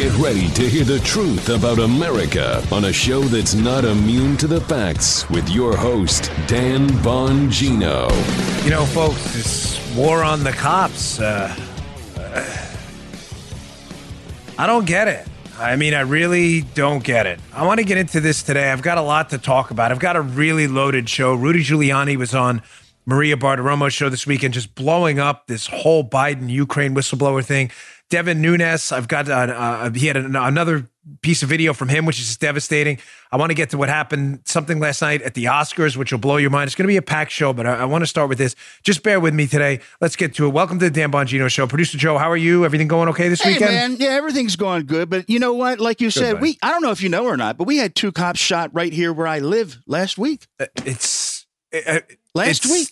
Get ready to hear the truth about America on a show that's not immune to the facts with your host, Dan Bongino. You know, folks, this war on the cops, uh, I don't get it. I mean, I really don't get it. I want to get into this today. I've got a lot to talk about. I've got a really loaded show. Rudy Giuliani was on Maria Bartiromo's show this weekend, just blowing up this whole Biden Ukraine whistleblower thing. Devin Nunes, I've got uh, uh, he had an, another piece of video from him, which is devastating. I want to get to what happened, something last night at the Oscars, which will blow your mind. It's going to be a packed show, but I, I, want to start with this. Just bear with me today. Let's get to it. Welcome to the Dan Bongino Show. Producer Joe, how are you? Everything going okay this hey, weekend? man, yeah, everything's going good. But you know what? Like you good said, we I don't know if you know or not, but we had two cops shot right here where I live last week. Uh, it's uh, last it's, week.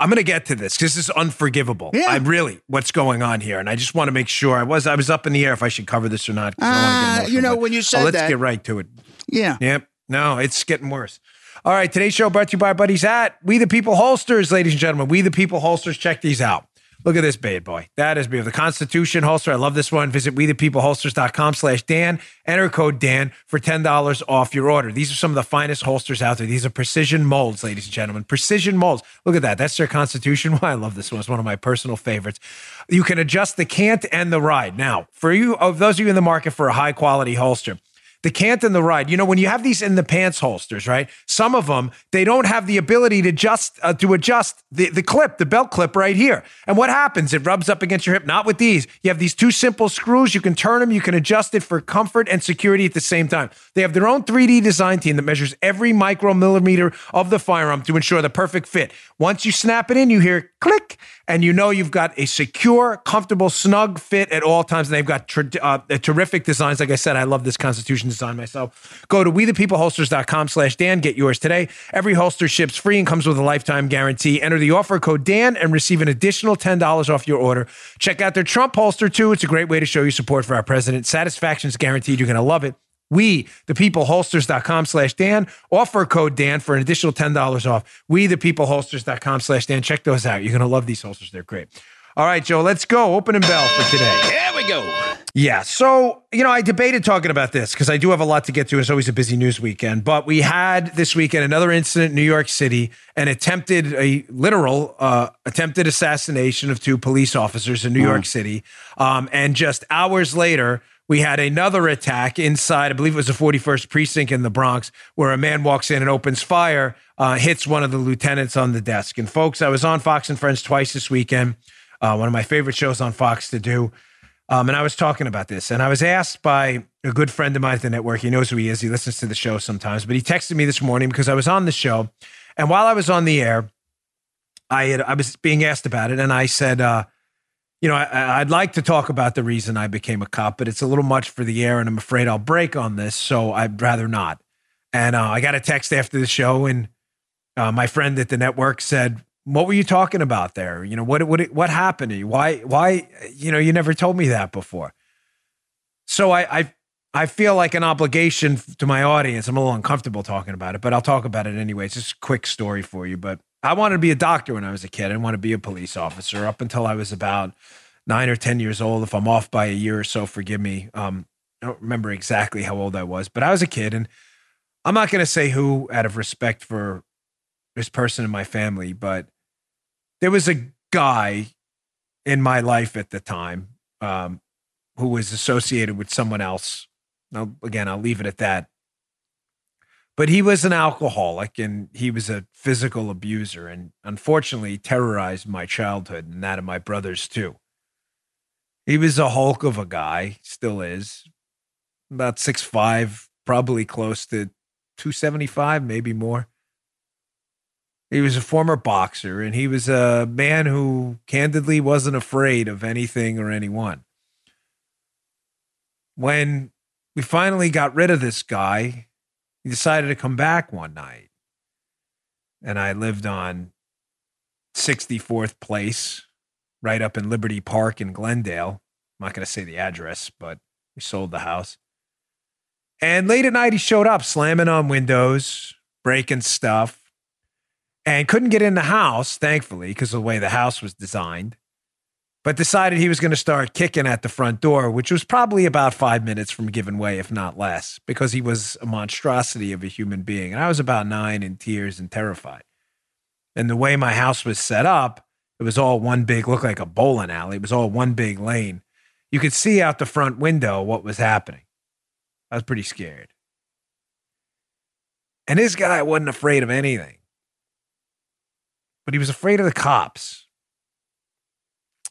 I'm going to get to this because this is unforgivable. Yeah. I really what's going on here, and I just want to make sure I was I was up in the air if I should cover this or not. Uh, you know when you said oh, let's that, get right to it. Yeah. Yep. No, it's getting worse. All right, today's show brought to you by our buddies at We the People Holsters, ladies and gentlemen. We the People Holsters. Check these out. Look at this bad boy. That is beautiful. The Constitution holster. I love this one. Visit wethepeopleholsters.com slash Dan. Enter code Dan for $10 off your order. These are some of the finest holsters out there. These are precision molds, ladies and gentlemen. Precision molds. Look at that. That's their Constitution. Why I love this one. It's one of my personal favorites. You can adjust the cant and the ride. Now, for you, of those of you in the market for a high quality holster, the cant and the ride. You know, when you have these in the pants holsters, right? Some of them they don't have the ability to just uh, to adjust the the clip, the belt clip right here. And what happens? It rubs up against your hip. Not with these. You have these two simple screws. You can turn them. You can adjust it for comfort and security at the same time. They have their own 3D design team that measures every micromillimeter of the firearm to ensure the perfect fit. Once you snap it in, you hear click, and you know you've got a secure, comfortable, snug fit at all times. And they've got ter- uh, terrific designs. Like I said, I love this Constitution design myself. Go to wethepeopleholsters.com slash Dan. Get yours today. Every holster ships free and comes with a lifetime guarantee. Enter the offer code Dan and receive an additional $10 off your order. Check out their Trump holster too. It's a great way to show your support for our president. Satisfaction is guaranteed. You're going to love it. We, the people, holsters.com slash Dan. Offer code Dan for an additional $10 off. We, the people, holsters.com slash Dan. Check those out. You're going to love these holsters. They're great. All right, Joe, let's go. Opening bell for today. There we go. Yeah. So, you know, I debated talking about this because I do have a lot to get to. It's always a busy news weekend. But we had this weekend another incident in New York City, an attempted, a literal uh, attempted assassination of two police officers in New York City. Um, and just hours later, we had another attack inside, I believe it was the 41st precinct in the Bronx, where a man walks in and opens fire, uh, hits one of the lieutenants on the desk. And folks, I was on Fox and Friends twice this weekend, uh, one of my favorite shows on Fox to do. Um, and I was talking about this, and I was asked by a good friend of mine at the network. He knows who he is. He listens to the show sometimes, but he texted me this morning because I was on the show, and while I was on the air, I had, I was being asked about it, and I said, uh, you know, I, would like to talk about the reason I became a cop, but it's a little much for the air, and I'm afraid I'll break on this, so I'd rather not. And uh, I got a text after the show, and uh, my friend at the network said, "What were you talking about there? You know, what what what happened to you? Why why you know you never told me that before?" So I I I feel like an obligation to my audience. I'm a little uncomfortable talking about it, but I'll talk about it anyway. It's just a quick story for you, but I wanted to be a doctor when I was a kid. I didn't want to be a police officer up until I was about nine or 10 years old. If I'm off by a year or so, forgive me. Um, I don't remember exactly how old I was, but I was a kid. And I'm not going to say who out of respect for this person in my family, but there was a guy in my life at the time um, who was associated with someone else. Now, again, I'll leave it at that but he was an alcoholic and he was a physical abuser and unfortunately terrorized my childhood and that of my brothers too. He was a hulk of a guy, still is, about six five, probably close to 275, maybe more. He was a former boxer and he was a man who candidly wasn't afraid of anything or anyone. When we finally got rid of this guy, he decided to come back one night. And I lived on 64th Place, right up in Liberty Park in Glendale. I'm not going to say the address, but we sold the house. And late at night, he showed up slamming on windows, breaking stuff, and couldn't get in the house, thankfully, because of the way the house was designed. But decided he was going to start kicking at the front door, which was probably about five minutes from giving way, if not less, because he was a monstrosity of a human being. And I was about nine in tears and terrified. And the way my house was set up, it was all one big, looked like a bowling alley. It was all one big lane. You could see out the front window what was happening. I was pretty scared. And this guy wasn't afraid of anything, but he was afraid of the cops.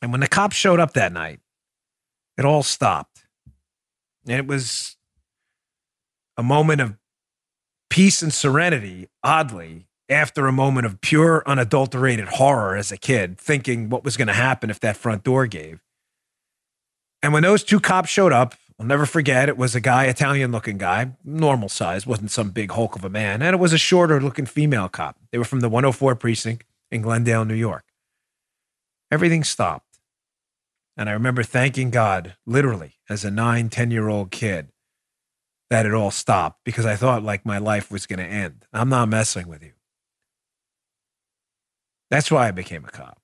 And when the cops showed up that night, it all stopped. And it was a moment of peace and serenity, oddly, after a moment of pure, unadulterated horror as a kid, thinking what was going to happen if that front door gave. And when those two cops showed up, I'll never forget, it was a guy, Italian looking guy, normal size, wasn't some big hulk of a man, and it was a shorter looking female cop. They were from the 104 precinct in Glendale, New York. Everything stopped. And I remember thanking God, literally, as a nine, 10 year old kid, that it all stopped because I thought like my life was going to end. I'm not messing with you. That's why I became a cop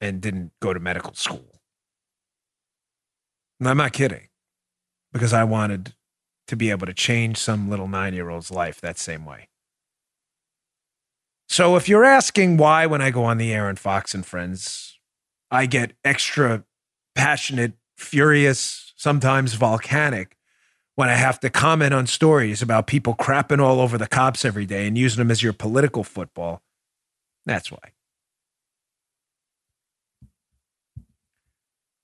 and didn't go to medical school. And I'm not kidding because I wanted to be able to change some little nine year old's life that same way. So if you're asking why, when I go on the air on Fox and Friends, I get extra passionate, furious, sometimes volcanic when I have to comment on stories about people crapping all over the cops every day and using them as your political football. That's why.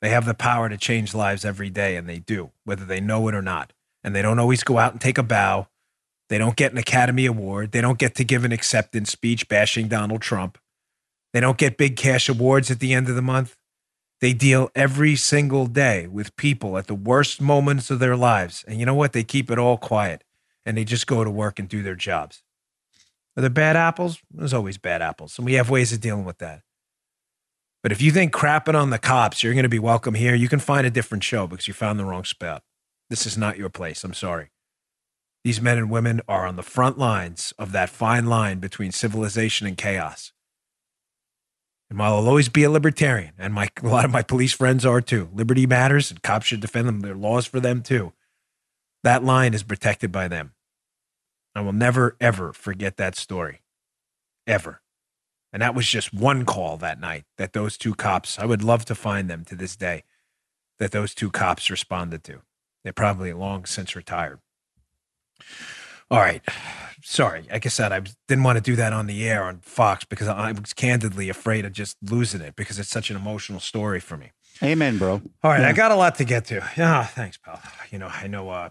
They have the power to change lives every day, and they do, whether they know it or not. And they don't always go out and take a bow. They don't get an Academy Award. They don't get to give an acceptance speech bashing Donald Trump. They don't get big cash awards at the end of the month. They deal every single day with people at the worst moments of their lives. And you know what? They keep it all quiet and they just go to work and do their jobs. Are there bad apples? There's always bad apples. And we have ways of dealing with that. But if you think crapping on the cops, you're going to be welcome here, you can find a different show because you found the wrong spot. This is not your place. I'm sorry. These men and women are on the front lines of that fine line between civilization and chaos. And while I'll always be a libertarian, and my, a lot of my police friends are too, liberty matters and cops should defend them. There are laws for them too. That line is protected by them. I will never, ever forget that story. Ever. And that was just one call that night that those two cops, I would love to find them to this day, that those two cops responded to. They're probably long since retired. All right. Sorry. Like I said, I didn't want to do that on the air on Fox because I was candidly afraid of just losing it because it's such an emotional story for me. Amen, bro. All right. Yeah. I got a lot to get to. Yeah. Thanks, pal. You know, I know uh,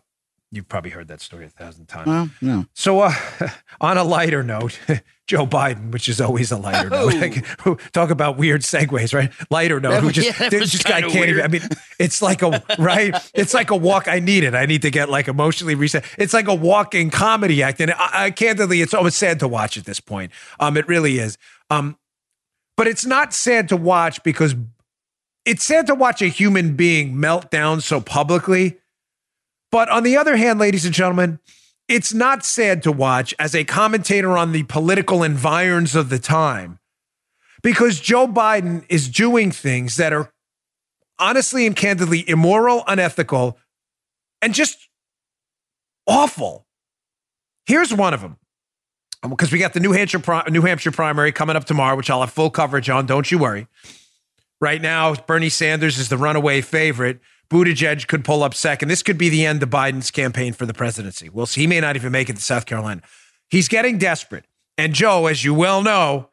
You've probably heard that story a thousand times. Well, no. So, uh, on a lighter note, Joe Biden, which is always a lighter oh. note. Talk about weird segues, right? Lighter note. who just, yeah, this guy can't weird. even. I mean, it's like a right. It's like a walk. I need it. I need to get like emotionally reset. It's like a walking comedy act, and I, I candidly, it's almost sad to watch at this point. Um, it really is. Um, but it's not sad to watch because it's sad to watch a human being melt down so publicly but on the other hand, ladies and gentlemen, it's not sad to watch as a commentator on the political environs of the time because Joe Biden is doing things that are honestly and candidly immoral, unethical, and just awful. Here's one of them. Because um, we got the New Hampshire New Hampshire primary coming up tomorrow, which I'll have full coverage on. Don't you worry. Right now, Bernie Sanders is the runaway favorite. Buttigieg could pull up second. This could be the end of Biden's campaign for the presidency. We'll see. He may not even make it to South Carolina. He's getting desperate. And Joe, as you well know,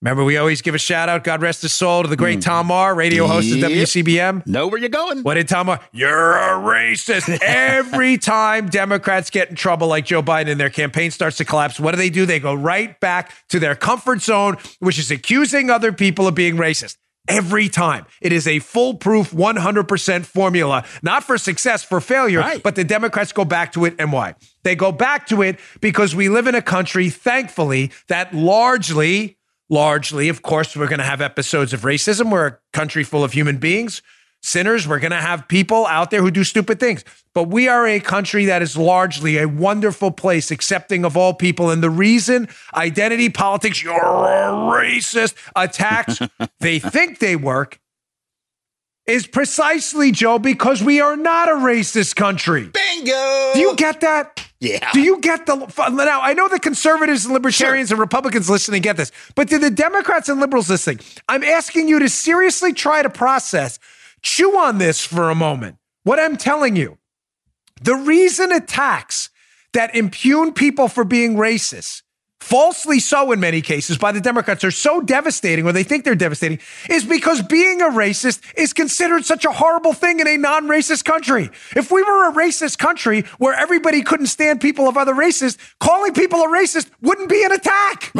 remember we always give a shout out, God rest his soul, to the great mm. Tom Marr, radio host yep. of WCBM. Know where you're going. What did Tom Marr? You're a racist. Every time Democrats get in trouble like Joe Biden and their campaign starts to collapse, what do they do? They go right back to their comfort zone, which is accusing other people of being racist every time. It is a foolproof 100% formula, not for success, for failure, right. but the Democrats go back to it. And why? They go back to it because we live in a country, thankfully, that largely, largely, of course, we're going to have episodes of racism. We're a country full of human beings. Sinners. We're going to have people out there who do stupid things. But we are a country that is largely a wonderful place, accepting of all people. And the reason identity politics, you're a racist, attacks, they think they work is precisely, Joe, because we are not a racist country. Bingo! Do you get that? Yeah. Do you get the now? I know the conservatives and libertarians sure. and Republicans listening get this, but do the Democrats and liberals listening, I'm asking you to seriously try to process, chew on this for a moment. What I'm telling you, the reason attacks that impugn people for being racist falsely so in many cases by the Democrats are so devastating, or they think they're devastating, is because being a racist is considered such a horrible thing in a non racist country. If we were a racist country where everybody couldn't stand people of other races, calling people a racist wouldn't be an attack.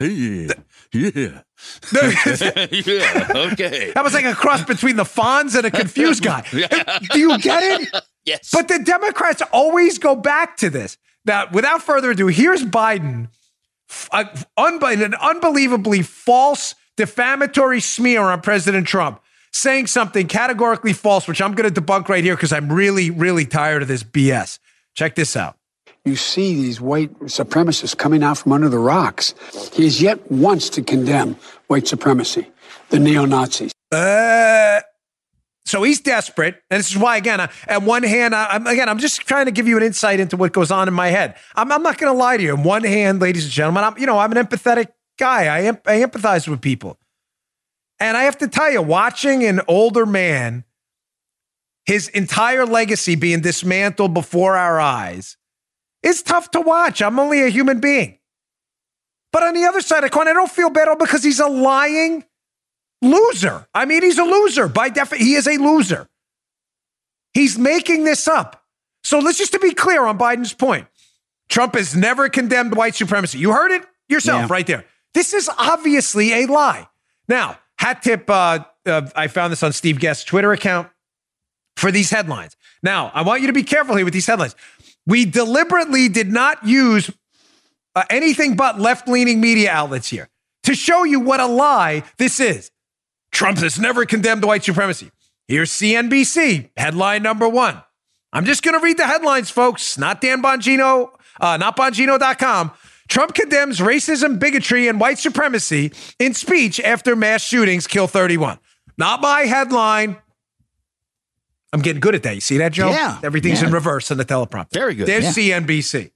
yeah. Yeah. yeah. Okay. That was like a cross between the Fonz and a confused guy. Do you get it? Yes. But the Democrats always go back to this. Now, without further ado, here's Biden, uh, an unbelievably false, defamatory smear on President Trump, saying something categorically false, which I'm going to debunk right here because I'm really, really tired of this BS. Check this out. You see these white supremacists coming out from under the rocks. He has yet once to condemn white supremacy, the neo Nazis. Uh, so he's desperate, and this is why, again, I, at one hand, I, am again, I'm just trying to give you an insight into what goes on in my head. I'm, I'm not going to lie to you. On one hand, ladies and gentlemen, I'm, you know, I'm an empathetic guy. I, I empathize with people, and I have to tell you, watching an older man, his entire legacy being dismantled before our eyes, is tough to watch. I'm only a human being, but on the other side of the coin, I don't feel bad because he's a lying Loser. I mean, he's a loser. By definition, he is a loser. He's making this up. So let's just to be clear on Biden's point. Trump has never condemned white supremacy. You heard it yourself yeah. right there. This is obviously a lie. Now, hat tip, uh, uh, I found this on Steve Guest's Twitter account for these headlines. Now, I want you to be careful here with these headlines. We deliberately did not use uh, anything but left leaning media outlets here to show you what a lie this is. Trump has never condemned white supremacy. Here's CNBC, headline number one. I'm just going to read the headlines, folks, not Dan Bongino, uh, not Bongino.com. Trump condemns racism, bigotry, and white supremacy in speech after mass shootings kill 31. Not my headline. I'm getting good at that. You see that, Joe? Yeah. Everything's yeah. in reverse on the teleprompter. Very good. There's yeah. CNBC.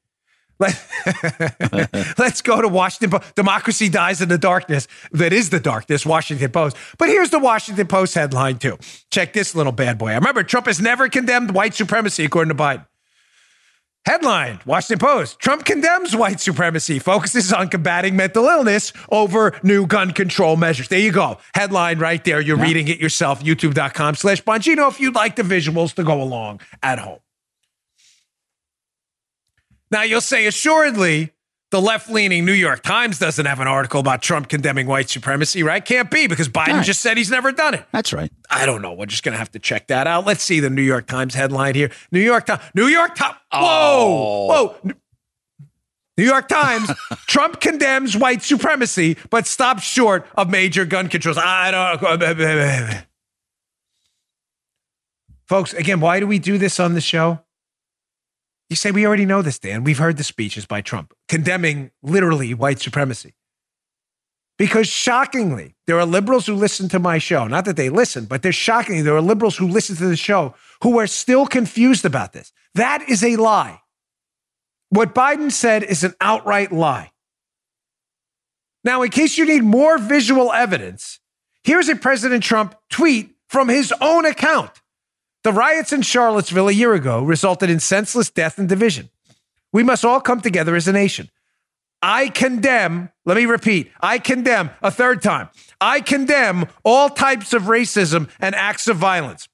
Let, us go to Washington Post. Democracy dies in the darkness. That is the darkness, Washington Post. But here's the Washington Post headline, too. Check this little bad boy. I remember Trump has never condemned white supremacy, according to Biden. Headline Washington Post Trump condemns white supremacy, focuses on combating mental illness over new gun control measures. There you go. Headline right there. You're yeah. reading it yourself. YouTube.com slash Bongino if you'd like the visuals to go along at home. Now, you'll say, assuredly, the left leaning New York Times doesn't have an article about Trump condemning white supremacy, right? Can't be because Biden right. just said he's never done it. That's right. I don't know. We're just going to have to check that out. Let's see the New York Times headline here. New York Times. New York Times. Oh. Whoa. Oh. Whoa. New York Times, Trump condemns white supremacy, but stops short of major gun controls. I don't. Folks, again, why do we do this on the show? You say, we already know this, Dan. We've heard the speeches by Trump condemning literally white supremacy. Because shockingly, there are liberals who listen to my show. Not that they listen, but they're shockingly, there are liberals who listen to the show who are still confused about this. That is a lie. What Biden said is an outright lie. Now, in case you need more visual evidence, here's a President Trump tweet from his own account. The riots in Charlottesville a year ago resulted in senseless death and division. We must all come together as a nation. I condemn, let me repeat, I condemn a third time. I condemn all types of racism and acts of violence.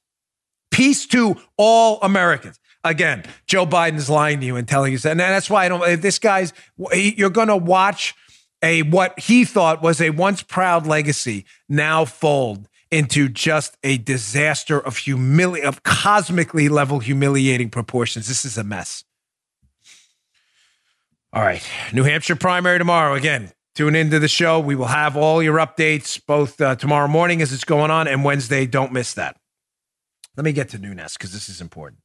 Peace to all Americans. Again, Joe Biden is lying to you and telling you that. And that's why I don't, this guy's, you're going to watch a, what he thought was a once proud legacy now fold into just a disaster of humili- of cosmically level humiliating proportions. This is a mess. All right, New Hampshire primary tomorrow. Again, Tune into the show. We will have all your updates both uh, tomorrow morning as it's going on and Wednesday. Don't miss that. Let me get to Nunes because this is important.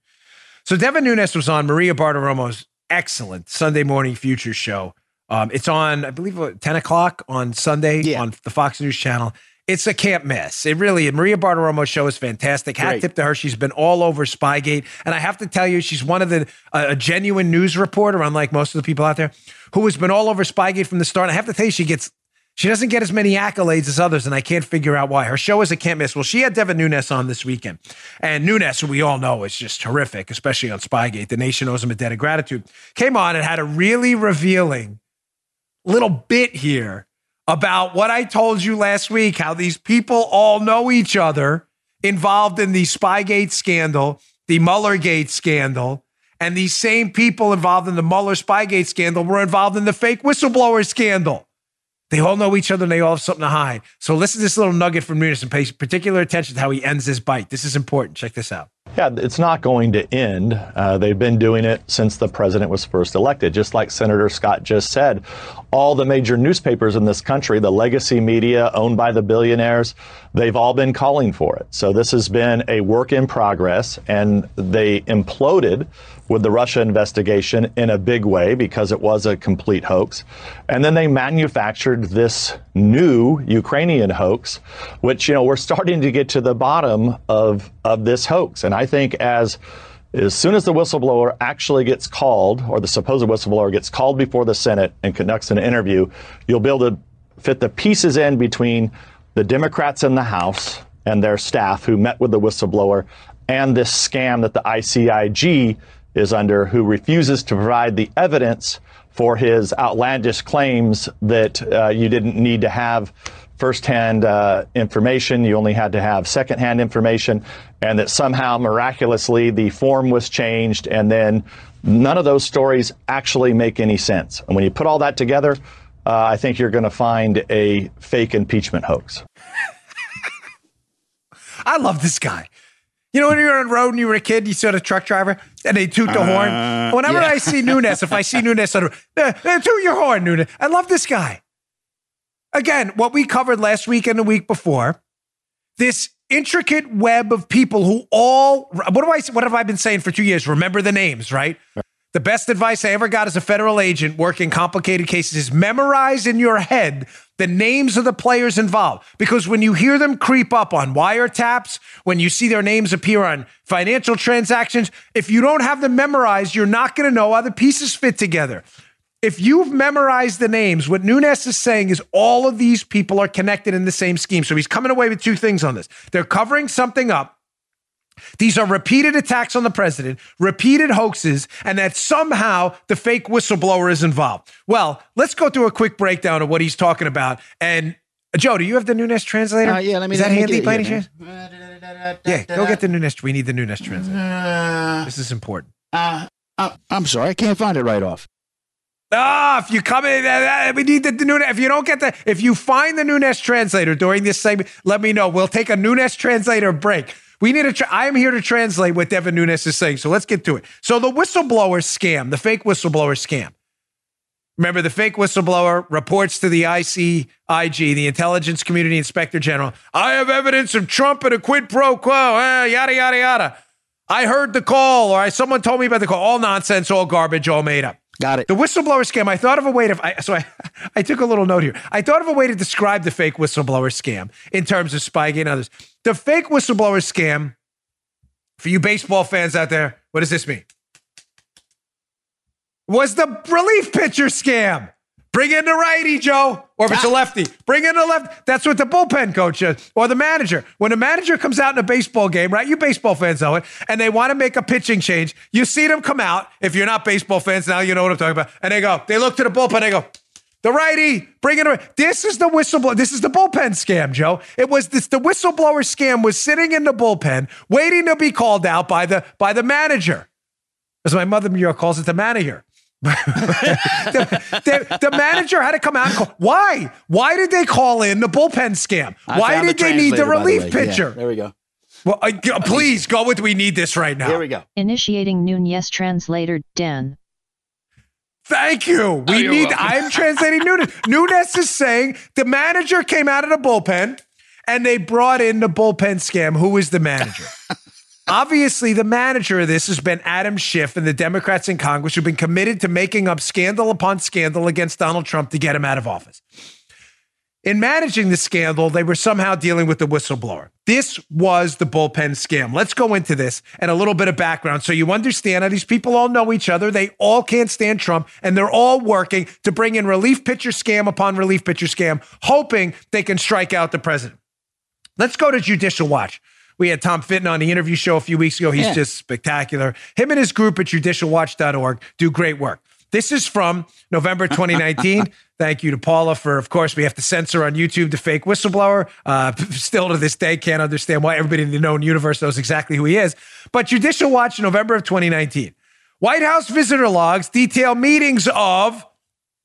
So Devin Nunes was on Maria Bartiromo's excellent Sunday morning future show. Um, it's on, I believe, 10 o'clock on Sunday yeah. on the Fox News channel. It's a can't miss. It really, Maria Bartiromo's show is fantastic. Hat tip to her. She's been all over Spygate. And I have to tell you, she's one of the, uh, a genuine news reporter, unlike most of the people out there, who has been all over Spygate from the start. And I have to tell you, she gets she doesn't get as many accolades as others, and I can't figure out why. Her show is a can't miss. Well, she had Devin Nunes on this weekend. And Nunes, who we all know is just terrific, especially on Spygate. The nation owes him a debt of gratitude. Came on and had a really revealing little bit here about what I told you last week how these people all know each other involved in the Spygate scandal, the Muellergate scandal, and these same people involved in the Mueller Spygate scandal were involved in the fake whistleblower scandal. They all know each other and they all have something to hide. So listen to this little nugget from Nunes and pay particular attention to how he ends his bite. This is important. Check this out. Yeah, it's not going to end. Uh, they've been doing it since the president was first elected. Just like Senator Scott just said, all the major newspapers in this country, the legacy media owned by the billionaires, they've all been calling for it. So this has been a work in progress, and they imploded with the Russia investigation in a big way because it was a complete hoax. And then they manufactured this new Ukrainian hoax, which, you know, we're starting to get to the bottom of, of this hoax. And I think as as soon as the whistleblower actually gets called, or the supposed whistleblower gets called before the Senate and conducts an interview, you'll be able to fit the pieces in between the Democrats in the House and their staff who met with the whistleblower and this scam that the ICIG is under, who refuses to provide the evidence for his outlandish claims that uh, you didn't need to have firsthand uh, information, you only had to have secondhand information, and that somehow miraculously the form was changed, and then none of those stories actually make any sense. And when you put all that together, uh, I think you're going to find a fake impeachment hoax. I love this guy. You know, when you were on the road and you were a kid, you saw the truck driver and they toot the uh, horn. Whenever yeah. I see Nunes, if I see Nunes, I eh, eh, toot your horn, Nunes. I love this guy. Again, what we covered last week and the week before, this intricate web of people who all what do I what have I been saying for two years? Remember the names, right? The best advice I ever got as a federal agent working complicated cases is memorize in your head the names of the players involved. Because when you hear them creep up on wiretaps, when you see their names appear on financial transactions, if you don't have them memorized, you're not going to know how the pieces fit together. If you've memorized the names, what Nunes is saying is all of these people are connected in the same scheme. So he's coming away with two things on this. They're covering something up these are repeated attacks on the president, repeated hoaxes, and that somehow the fake whistleblower is involved. Well, let's go through a quick breakdown of what he's talking about. And Joe, do you have the Nunes translator? Uh, yeah, let me. Is that handy by any chance? Yeah, go get the Nunes. We need the Nunes translator. Uh, this is important. Uh, uh, I'm sorry, I can't find it right off. Ah, if you come in, uh, uh, we need the, the Nunes. If you don't get the, if you find the Nunes translator during this segment, let me know. We'll take a Nunes translator break. We need a. Tra- I am here to translate what Devin Nunes is saying. So let's get to it. So the whistleblower scam, the fake whistleblower scam. Remember, the fake whistleblower reports to the ICIG, the Intelligence Community Inspector General. I have evidence of Trump and a quid pro quo. Eh, yada yada yada. I heard the call, or I, someone told me about the call. All nonsense, all garbage, all made up. Got it. The whistleblower scam. I thought of a way to. I, so I, I took a little note here. I thought of a way to describe the fake whistleblower scam in terms of Spygate and others. The fake whistleblower scam. For you baseball fans out there, what does this mean? Was the relief pitcher scam? Bring in the righty, Joe. Or if it's a ah. lefty, bring in the left. That's what the bullpen coach is, or the manager. When a manager comes out in a baseball game, right? You baseball fans know it, and they want to make a pitching change. You see them come out. If you're not baseball fans, now you know what I'm talking about. And they go, they look to the bullpen, they go, the righty, bring it. This is the whistleblower. This is the bullpen scam, Joe. It was this. The whistleblower scam was sitting in the bullpen, waiting to be called out by the by the manager, as my mother in New York calls it, the manager the, the, the, manager had to come out and call. Why? Why did they call in the bullpen scam? Why did the they need the relief the pitcher? Yeah, there we go. Well, uh, please go with we need this right now. Here we go. Initiating Nunes translator Dan. Thank you. We Oh, need. welcome. I'm translating Nunes. Nunes is saying the manager came out of the bullpen and they brought in the bullpen scam. Who is the manager? Obviously, the manager of this has been Adam Schiff and the Democrats in Congress who've been committed to making up scandal upon scandal against Donald Trump to get him out of office. In managing the scandal, they were somehow dealing with the whistleblower. This was the bullpen scam. Let's go into this and a little bit of background so you understand how these people all know each other. They all can't stand Trump, and they're all working to bring in relief pitcher scam upon relief pitcher scam, hoping they can strike out the president. Let's go to Judicial Watch. We had Tom Fitton on the interview show a few weeks ago. He's Yeah. just spectacular. Him and his group at judicialwatch.org do great work. This is from November 2019. Thank you to Paula for, of course, we have to censor on YouTube the fake whistleblower. Uh, still to this day, can't understand why everybody in the known universe knows exactly who he is. But Judicial Watch, November of 2019. White House visitor logs detail meetings of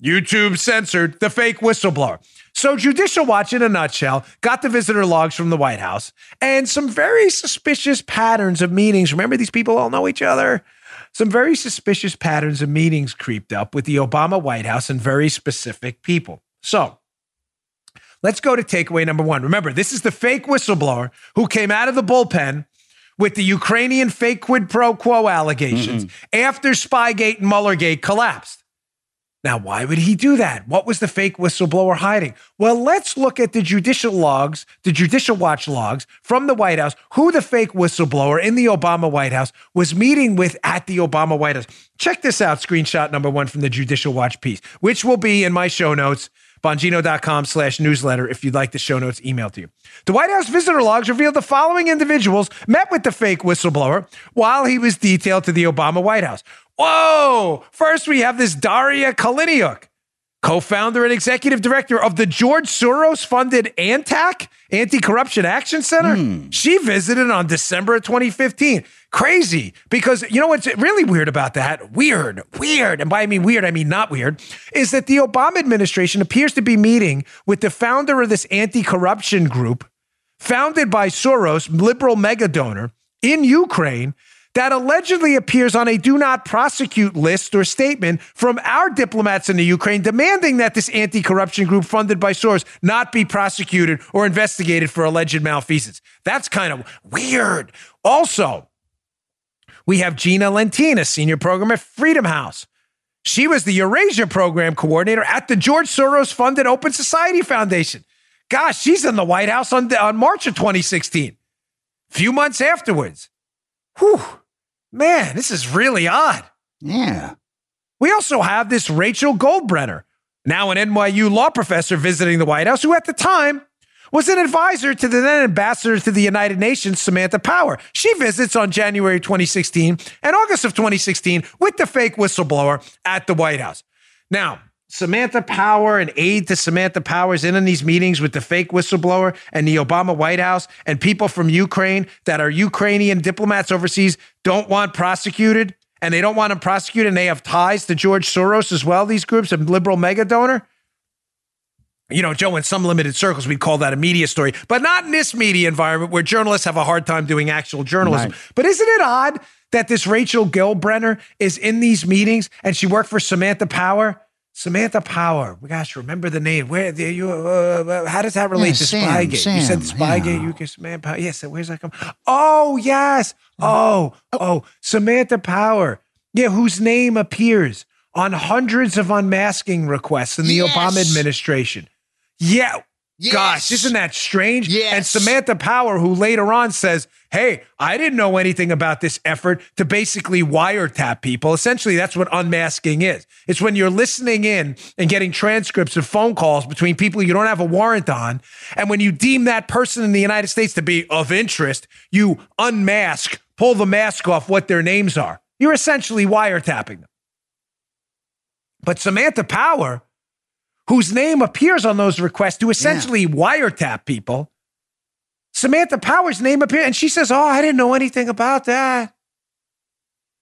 YouTube censored the fake whistleblower. So, Judicial Watch, in a nutshell, got the visitor logs from the White House and some very suspicious patterns of meetings. Remember, these people all know each other. Some very suspicious patterns of meetings creeped up with the Obama White House and very specific people. So, let's go to takeaway number one. Remember, this is the fake whistleblower who came out of the bullpen with the Ukrainian fake quid pro quo allegations after Spygate and Muellergate collapsed. Now, why would he do that? What was the fake whistleblower hiding? Well, let's look at the judicial logs, the judicial watch logs from the White House, who the fake whistleblower in the Obama White House was meeting with at the Obama White House. Check this out, screenshot number one from the judicial watch piece, which will be in my show notes, bongino.com slash newsletter, if you'd like the show notes emailed to you. The White House visitor logs revealed the following individuals met with the fake whistleblower while he was detailed to the Obama White House. Whoa! First, we have this Daria Kaleniuk, co founder and executive director of the George Soros funded ANTAC, Anti Corruption Action Center. Hmm. She visited on December of 2015. Crazy because you know what's really weird about that? Weird, weird. And by I mean weird, I mean not weird, is that the Obama administration appears to be meeting with the founder of this anti corruption group founded by Soros, liberal mega donor in Ukraine, that allegedly appears on a do not prosecute list or statement from our diplomats in the Ukraine demanding that this anti corruption group funded by Soros not be prosecuted or investigated for alleged malfeasance. That's kind of weird. Also, we have Gina Lentine, senior program at Freedom House. She was the Eurasia program coordinator at the George Soros funded Open Society Foundation. Gosh, she's in the White House on, on March of 2016. Few months afterwards. Whew. Man, this is really odd. Yeah. We also have this Rachel Goldbrenner, now an NYU law professor visiting the White House, who at the time was an advisor to the then ambassador to the United Nations, Samantha Power. She visits on January 2016 and August of 2016 with the fake whistleblower at the White House. Now, Samantha Power, and aide to Samantha Powers, in on these meetings with the fake whistleblower and the Obama White House, and people from Ukraine that are Ukrainian diplomats overseas don't want prosecuted, and they don't want them prosecuted, and they have ties to George Soros as well. These groups, a liberal mega donor. You know, Joe, in some limited circles, we'd call that a media story, but not in this media environment where journalists have a hard time doing actual journalism. Right. But isn't it odd that this Rachel Gilbrenner is in these meetings and she worked for Samantha Power? Samantha Power. Gosh, remember the name. Where the, you? Uh, how does that relate Yeah, to Sam, Spygate? you said Spygate. yeah. You can Samantha Power. Yes. where's that come? Oh yes. Oh oh Samantha Power. Yeah, whose name appears on hundreds of unmasking requests in the Yes. Obama administration. Yeah. Gosh, isn't that strange? Yes. And Samantha Power, who later on says, Hey, I didn't know anything about this effort to basically wiretap people. Essentially, that's what unmasking is. It's when you're listening in and getting transcripts of phone calls between people you don't have a warrant on. And when you deem that person in the United States to be of interest, you unmask, pull the mask off what their names are. You're essentially wiretapping them. But Samantha Power, whose name appears on those requests to essentially wiretap people. Samantha Power's name appeared, and she says, Oh, I didn't know anything about that.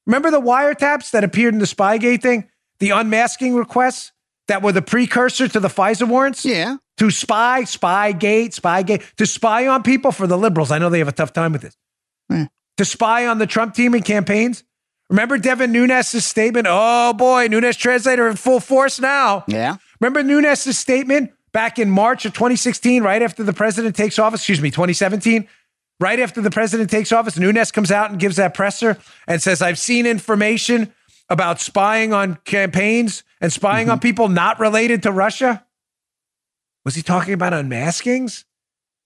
Remember the wiretaps that appeared in the Spygate thing? The unmasking requests that were the precursor to the FISA warrants? Yeah. To spy, Spygate, Spygate, to spy on people for the liberals. I know they have a tough time with this. Hmm. To spy on the Trump team in campaigns. Remember Devin Nunes' statement? Oh boy, Nunes translator in full force now. Yeah. Remember Nunes' statement back in March of 2016, right after the president takes office? Excuse me, 2017. Right after the president takes office, Nunes comes out and gives that presser and says, I've seen information about spying on campaigns and spying mm-hmm. on people not related to Russia. Was he talking about unmaskings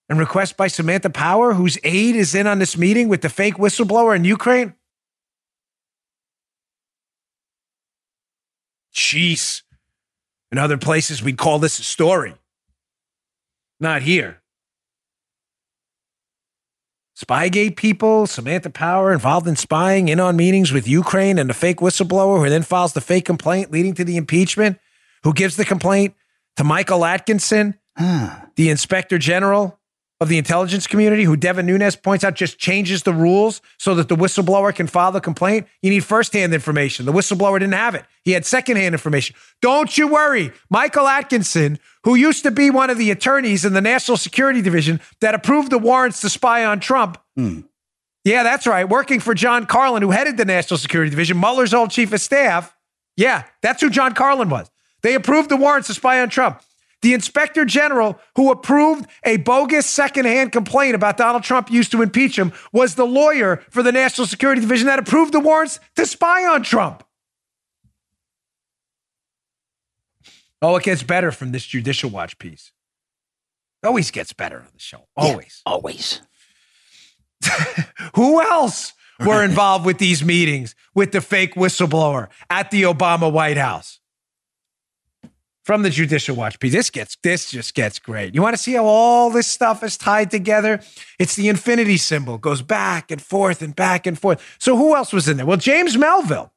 and requests by Samantha Power, whose aide is in on this meeting with the fake whistleblower in Ukraine? Jeez. In other places, we'd call this a story. Not here. Spygate people, Samantha Power involved in spying, in on meetings with Ukraine, and the fake whistleblower who then files the fake complaint leading to the impeachment, who gives the complaint to Michael Atkinson, the inspector general of the intelligence community, who Devin Nunes points out just changes the rules so that the whistleblower can file the complaint. You need firsthand information. The whistleblower didn't have it. He had secondhand information. Don't you worry. Michael Atkinson, who used to be one of the attorneys in the National Security Division that approved the warrants to spy on Trump. Hmm. Yeah, that's right. Working for John Carlin, who headed the National Security Division, Mueller's old chief of staff. Yeah, that's who John Carlin was. They approved the warrants to spy on Trump. The inspector general who approved a bogus secondhand complaint about Donald Trump used to impeach him was the lawyer for the National Security Division that approved the warrants to spy on Trump. Oh, it gets better from this Judicial Watch piece. Always gets better on the show. Always. Yeah, always. Who else were involved with these meetings with the fake whistleblower at the Obama White House? From the Judicial Watch piece. This gets this just gets great. You want to see how all this stuff is tied together? It's the infinity symbol, goes back and forth and back and forth. So who else was in there? Well, James Melville.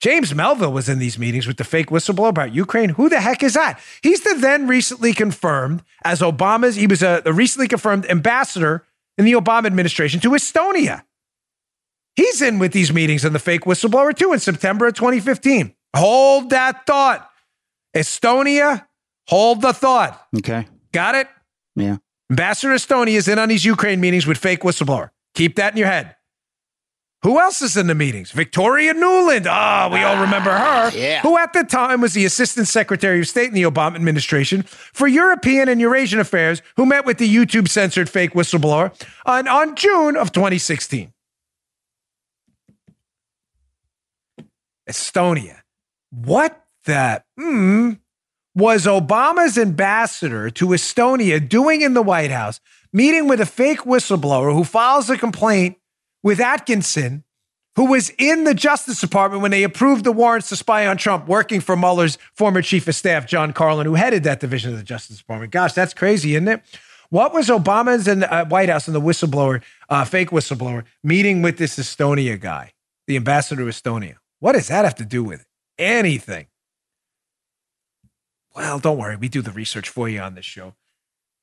James Melville was in these meetings with the fake whistleblower about Ukraine. Who the heck is that? He's the then recently confirmed as Obama's, he was a, a recently confirmed ambassador in the Obama administration to Estonia. He's in with these meetings and the fake whistleblower too in September of 2015. Hold that thought. Estonia, hold the thought. Okay. Got it? Yeah. Ambassador Estonia is in on these Ukraine meetings with fake whistleblower. Keep that in your head. Who else is in the meetings? Victoria Nuland. Ah, oh, we all remember her. Yeah. Who at the time was the Assistant Secretary of State in the Obama administration for European and Eurasian affairs, who met with the YouTube censored fake whistleblower on, on June of 2016. Estonia. What that hmm, was Obama's ambassador to Estonia doing in the White House, meeting with a fake whistleblower who files a complaint with Atkinson, who was in the Justice Department when they approved the warrants to spy on Trump, working for Mueller's former chief of staff, John Carlin, who headed that division of the Justice Department. Gosh, that's crazy, isn't it? What was Obama's the uh, White House and the whistleblower, uh, fake whistleblower, meeting with this Estonia guy, the ambassador to Estonia? What does that have to do with anything? Well, don't worry. We do the research for you on this show.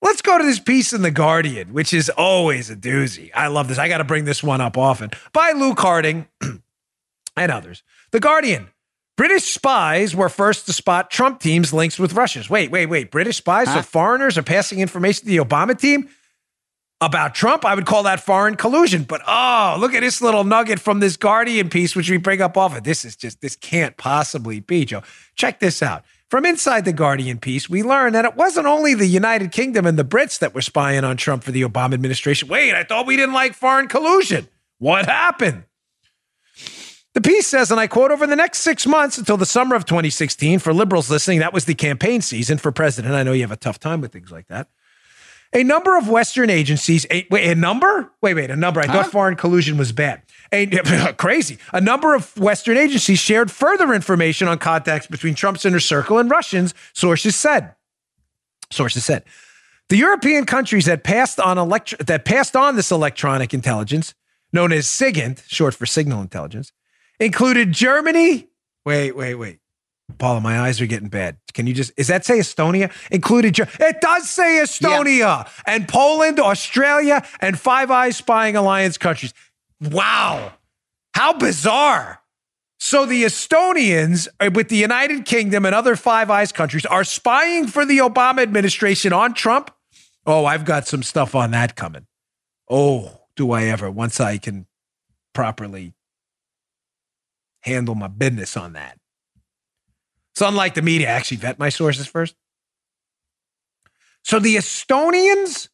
Let's go to this piece in The Guardian, which is always a doozy. I love this. I got to bring this one up often by Luke Harding and others. The Guardian. British spies were first to spot Trump team's links with Russians. Wait, wait, wait. British spies? Huh? So foreigners are passing information to the Obama team about Trump? I would call that foreign collusion. But oh, look at this little nugget from this Guardian piece, which we bring up often. This is just, this can't possibly be, Joe. Check this out. From inside the Guardian piece, we learn that it wasn't only the United Kingdom and the Brits that were spying on Trump for the Obama administration. Wait, I thought we didn't like foreign collusion. What happened? The piece says, and I quote, over the next six months until the summer of 2016, for liberals listening, that was the campaign season for president. I know you have a tough time with things like that. A number of Western agencies, a, wait, a number? Wait, wait, a number. I huh? thought foreign collusion was bad. A, crazy. A number of Western agencies shared further information on contacts between Trump's inner circle and Russians, sources said. Sources said. The European countries that passed on elect- that passed on this electronic intelligence, known as SIGINT, short for signal intelligence, included Germany. Wait, wait, wait. Paula, my eyes are getting bad. Can you just, is that say Estonia? Included, it does say Estonia yeah. and Poland, Australia, and Five Eyes Spying Alliance countries. Wow. How bizarre. So the Estonians uh, with the United Kingdom and other Five Eyes countries are spying for the Obama administration on Trump. Oh, I've got some stuff on that coming. Oh, do I ever, once I can properly handle my business on that. So, unlike the media, I actually vet my sources first. So, the Estonians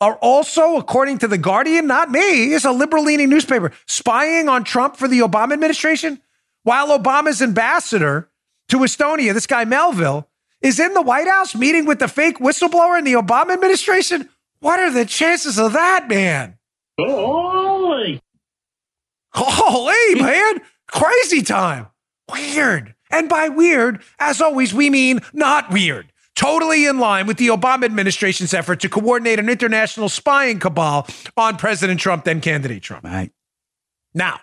are also, according to The Guardian, not me, it's a liberal leaning newspaper, spying on Trump for the Obama administration, while Obama's ambassador to Estonia, this guy Melville, is in the White House meeting with the fake whistleblower in the Obama administration. What are the chances of that, man? Holy. Holy, man. Crazy time. Weird. And by weird, as always, we mean not weird. Totally in line with the Obama administration's effort to coordinate an international spying cabal on President Trump, then candidate Trump. Right. Now,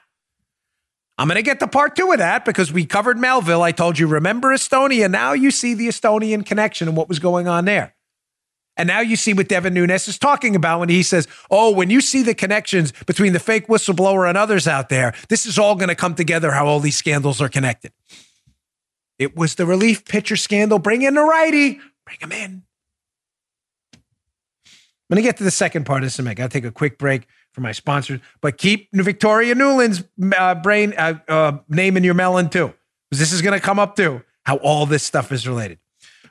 I'm going to get to part two of that because we covered Melville. I told you, remember Estonia. Now you see the Estonian connection and what was going on there. And now you see what Devin Nunes is talking about when he says, Oh, when you see the connections between the fake whistleblower and others out there, this is all going to come together how all these scandals are connected. It was the relief pitcher scandal. Bring in the righty, bring him in. I'm going to get to the second part of this. I got to take a quick break for my sponsors, but keep Victoria Nuland's uh, brain uh, uh, name in your melon too, because this is going to come up too. How all this stuff is related.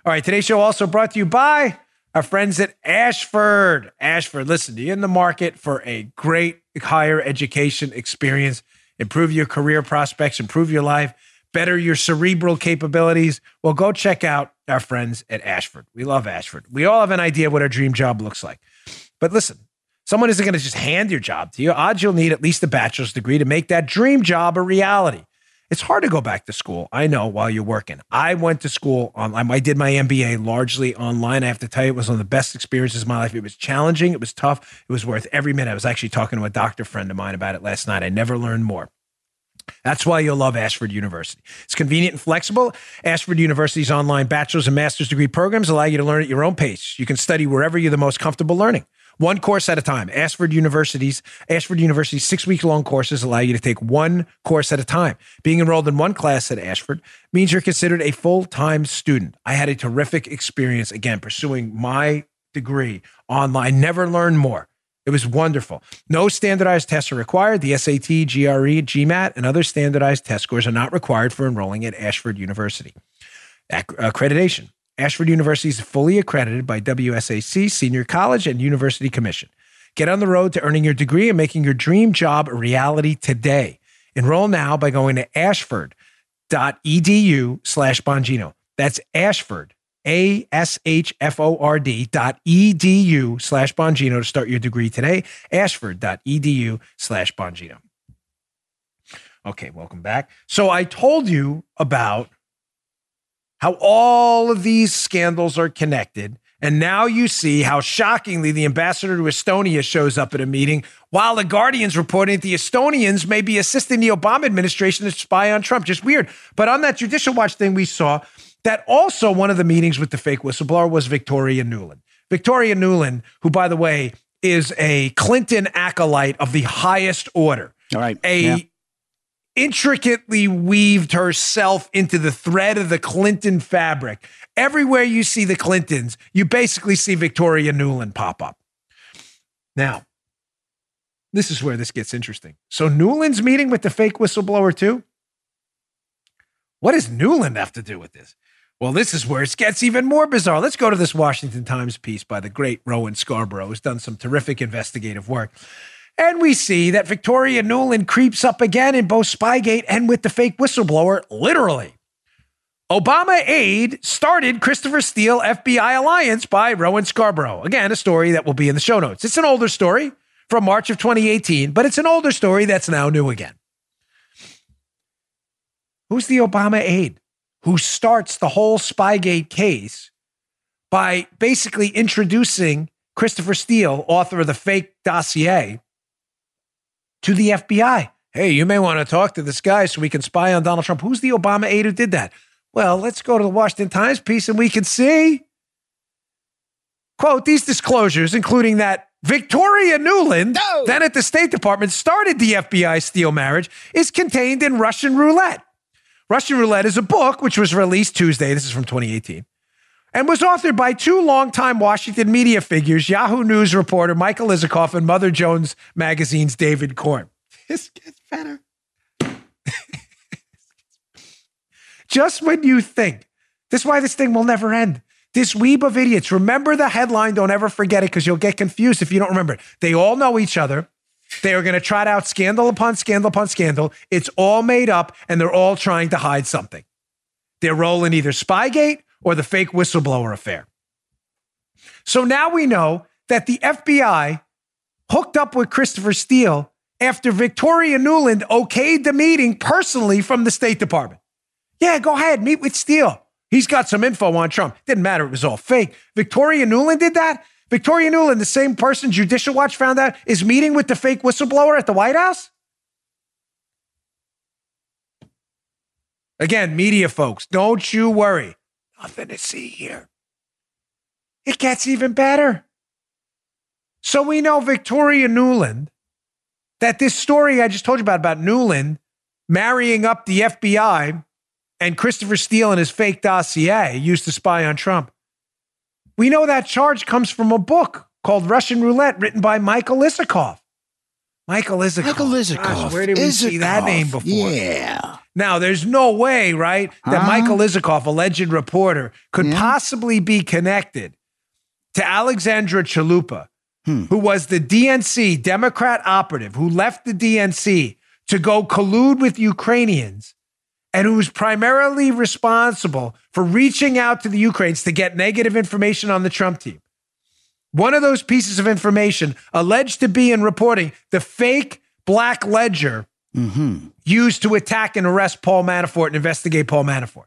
All right, today's show also brought to you by our friends at Ashford. Ashford, listen, you're in the market for a great higher education experience, improve your career prospects, improve your life, better your cerebral capabilities. Well, go check out our friends at Ashford. We love Ashford. We all have an idea of what our dream job looks like. But listen, Someone isn't going to just hand your job to you. Odds you'll need at least a bachelor's degree to make that dream job a reality. It's hard to go back to school. I know while you're working. I went to school online. I did my MBA largely online. I have to tell you, it was one of the best experiences of my life. It was challenging. It was tough. It was worth every minute. I was actually talking to a doctor friend of mine about it last night. I never learned more. That's why you'll love Ashford University. It's convenient and flexible. Ashford University's online bachelor's and master's degree programs allow you to learn at your own pace. You can study wherever you're the most comfortable learning one course at a time. Ashford University's Ashford University's six week long courses allow you to take one course at a time. Being enrolled in one class at Ashford means you're considered a full time student. I had a terrific experience again pursuing my degree online. Never learned more. It was wonderful. No standardized tests are required. The SAT, GRE, GMAT, and other standardized test scores are not required for enrolling at Ashford University. Accreditation. Ashford University is fully accredited by WASC, Senior College, and University Commission. Get on the road to earning your degree and making your dream job a reality today. Enroll now by going to ashford.edu slash Bongino. That's Ashford, A S H F O R D dot edu slash Bongino to start your degree today. Ashford.edu slash Bongino. Okay, welcome back. So I told you about how all of these scandals are connected. And now you see how shockingly the ambassador to Estonia shows up at a meeting while the Guardian's reporting that the Estonians may be assisting the Obama administration to spy on Trump. Just weird. But on that Judicial Watch thing, we saw that also one of the meetings with the fake whistleblower was Victoria Nuland. Victoria Nuland, who, by the way, is a Clinton acolyte of the highest order. All right. A yeah intricately weaved herself into the thread of the Clinton fabric. Everywhere you see the Clintons, you basically see Victoria Nuland pop up. Now, this is where this gets interesting. So Nuland's meeting with the fake whistleblower too? What does Nuland have to do with this? Well, this is where it gets even more bizarre. Let's go to this Washington Times piece by the great Rowan Scarborough, who's done some terrific investigative work. And we see that Victoria Nuland creeps up again in both Spygate and with the fake whistleblower, literally. Obama aide started Christopher Steele FBI alliance by Rowan Scarborough. Again, a story that will be in the show notes. It's an older story from March of 2018, but it's an older story that's now new again. Who's the Obama aide who starts the whole Spygate case by basically introducing Christopher Steele, author of the fake dossier, to the FBI. Hey, you may want to talk to this guy so we can spy on Donald Trump. Who's the Obama aide who did that? Well, let's go to the Washington Times piece and we can see. Quote, these disclosures, including that Victoria Nuland, no. then at the State Department, started the FBI Steele marriage, is contained in Russian Roulette. Russian Roulette is a book which was released Tuesday. This is from 2018 and was authored by two longtime Washington media figures, Yahoo News reporter Michael Isikoff and Mother Jones Magazine's David Corn. This gets better. just when you think, this is why this thing will never end. This weeb of idiots. Remember the headline. Don't ever forget it because you'll get confused if you don't remember it. They all know each other. They are going to trot out scandal upon scandal upon scandal. It's all made up and they're all trying to hide something. They're rolling either Spygate or the fake whistleblower affair. So now we know that the FBI hooked up with Christopher Steele after Victoria Nuland okayed the meeting personally from the State Department. Yeah, go ahead, meet with Steele. He's got some info on Trump. Didn't matter, it was all fake. Victoria Nuland did that. Victoria Nuland, the same person Judicial Watch found out, is meeting with the fake whistleblower at the White House. Again, media folks, don't you worry. Nothing to see here. It gets even better. So we know Victoria Nuland, that this story I just told you about, about Nuland marrying up the FBI and Christopher Steele and his fake dossier used to spy on Trump. We know that charge comes from a book called Russian Roulette, written by Michael Isikoff. Michael Isikoff. Michael Isikoff. Gosh, where did we see that name before? Yeah. Now, there's no way, right, that Huh? Michael Isikoff, alleged reporter, could Yeah. possibly be connected to Alexandra Chalupa, Hmm. who was the DNC Democrat operative who left the DNC to go collude with Ukrainians and who was primarily responsible for reaching out to the Ukrainians to get negative information on the Trump team. One of those pieces of information alleged to be in reporting the fake Black Ledger mm-hmm. used to attack and arrest Paul Manafort and investigate Paul Manafort.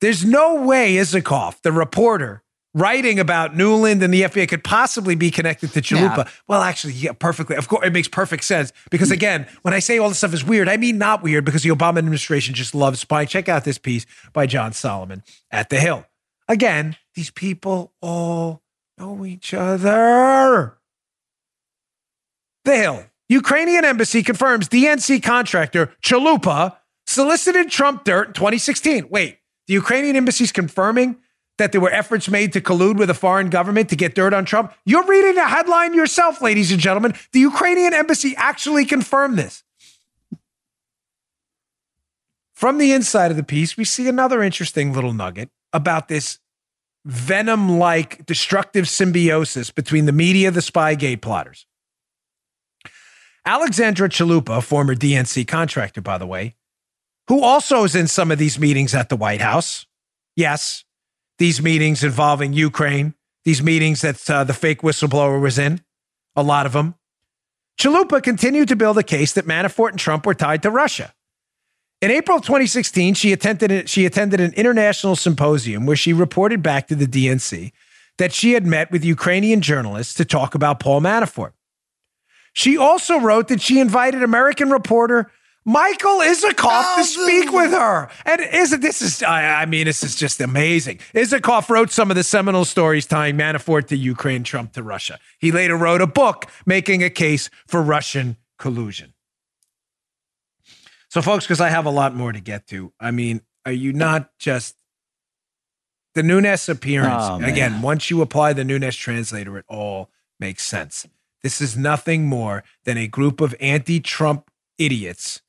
There's no way Isikoff, the reporter, writing about Nuland and the FBI could possibly be connected to Chalupa. Now- well, actually, yeah, perfectly. Of course, it makes perfect sense because mm. again, when I say all this stuff is weird, I mean not weird because the Obama administration just loves spying. Check out this piece by John Solomon at The Hill. Again, these people all know each other. The Hill. Ukrainian embassy confirms DNC contractor Chalupa solicited Trump dirt in 2016. Wait, the Ukrainian embassy is confirming that there were efforts made to collude with a foreign government to get dirt on Trump? You're reading the headline yourself, ladies and gentlemen. The Ukrainian embassy actually confirmed this. From the inside of the piece, we see another interesting little nugget about this venom like destructive symbiosis between the media, the Spygate plotters. Alexandra Chalupa, former DNC contractor, by the way, who also is in some of these meetings at the White House. Yes, these meetings involving Ukraine, these meetings that uh, the fake whistleblower was in, a lot of them. Chalupa continued to build a case that Manafort and Trump were tied to Russia. In April 2016, she attended, she attended an international symposium where she reported back to the DNC that she had met with Ukrainian journalists to talk about Paul Manafort. She also wrote that she invited American reporter Michael Isikoff to speak with her. And isn't this is I, I mean, this is just amazing. Isikoff wrote some of the seminal stories tying Manafort to Ukraine, Trump to Russia. He later wrote a book making a case for Russian collusion. So, folks, because I have a lot more to get to, I mean, are you not just the Nunes appearance? Oh, again, once you apply the Nunes translator, it all makes sense. This is nothing more than a group of anti Trump idiots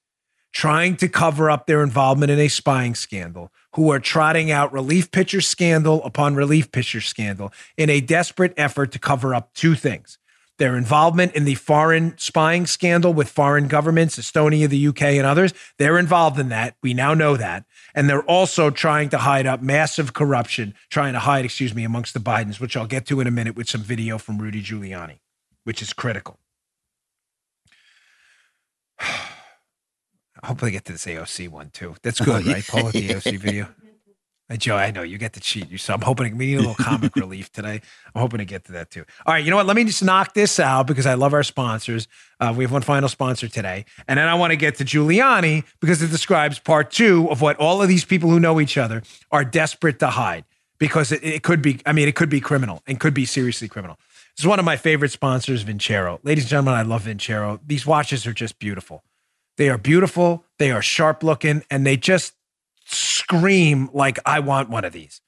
trying to cover up their involvement in a spying scandal who are trotting out relief pitcher scandal upon relief pitcher scandal in a desperate effort to cover up two things their involvement in the foreign spying scandal with foreign governments, Estonia, the UK, and others. They're involved in that. We now know that. And they're also trying to hide up massive corruption, trying to hide, excuse me, amongst the Bidens, which I'll get to in a minute with some video from Rudy Giuliani, which is critical. Hopefully, get to this AOC one too. That's good, right? Paul with the AOC video. Hey, Joe, I know you get to cheat. You so I'm hoping we need a little comic relief today. I'm hoping to get to that too. All right, you know what? Let me just knock this out because I love our sponsors. Uh, we have one final sponsor today, and then I want to get to Giuliani because it describes part two of what all of these people who know each other are desperate to hide because it, it could be. I mean, it could be criminal and could be seriously criminal. This is one of my favorite sponsors, Vincero. Ladies and gentlemen, I love Vincero. These watches are just beautiful. They are beautiful. They are sharp looking, and they just scream like I want one of these.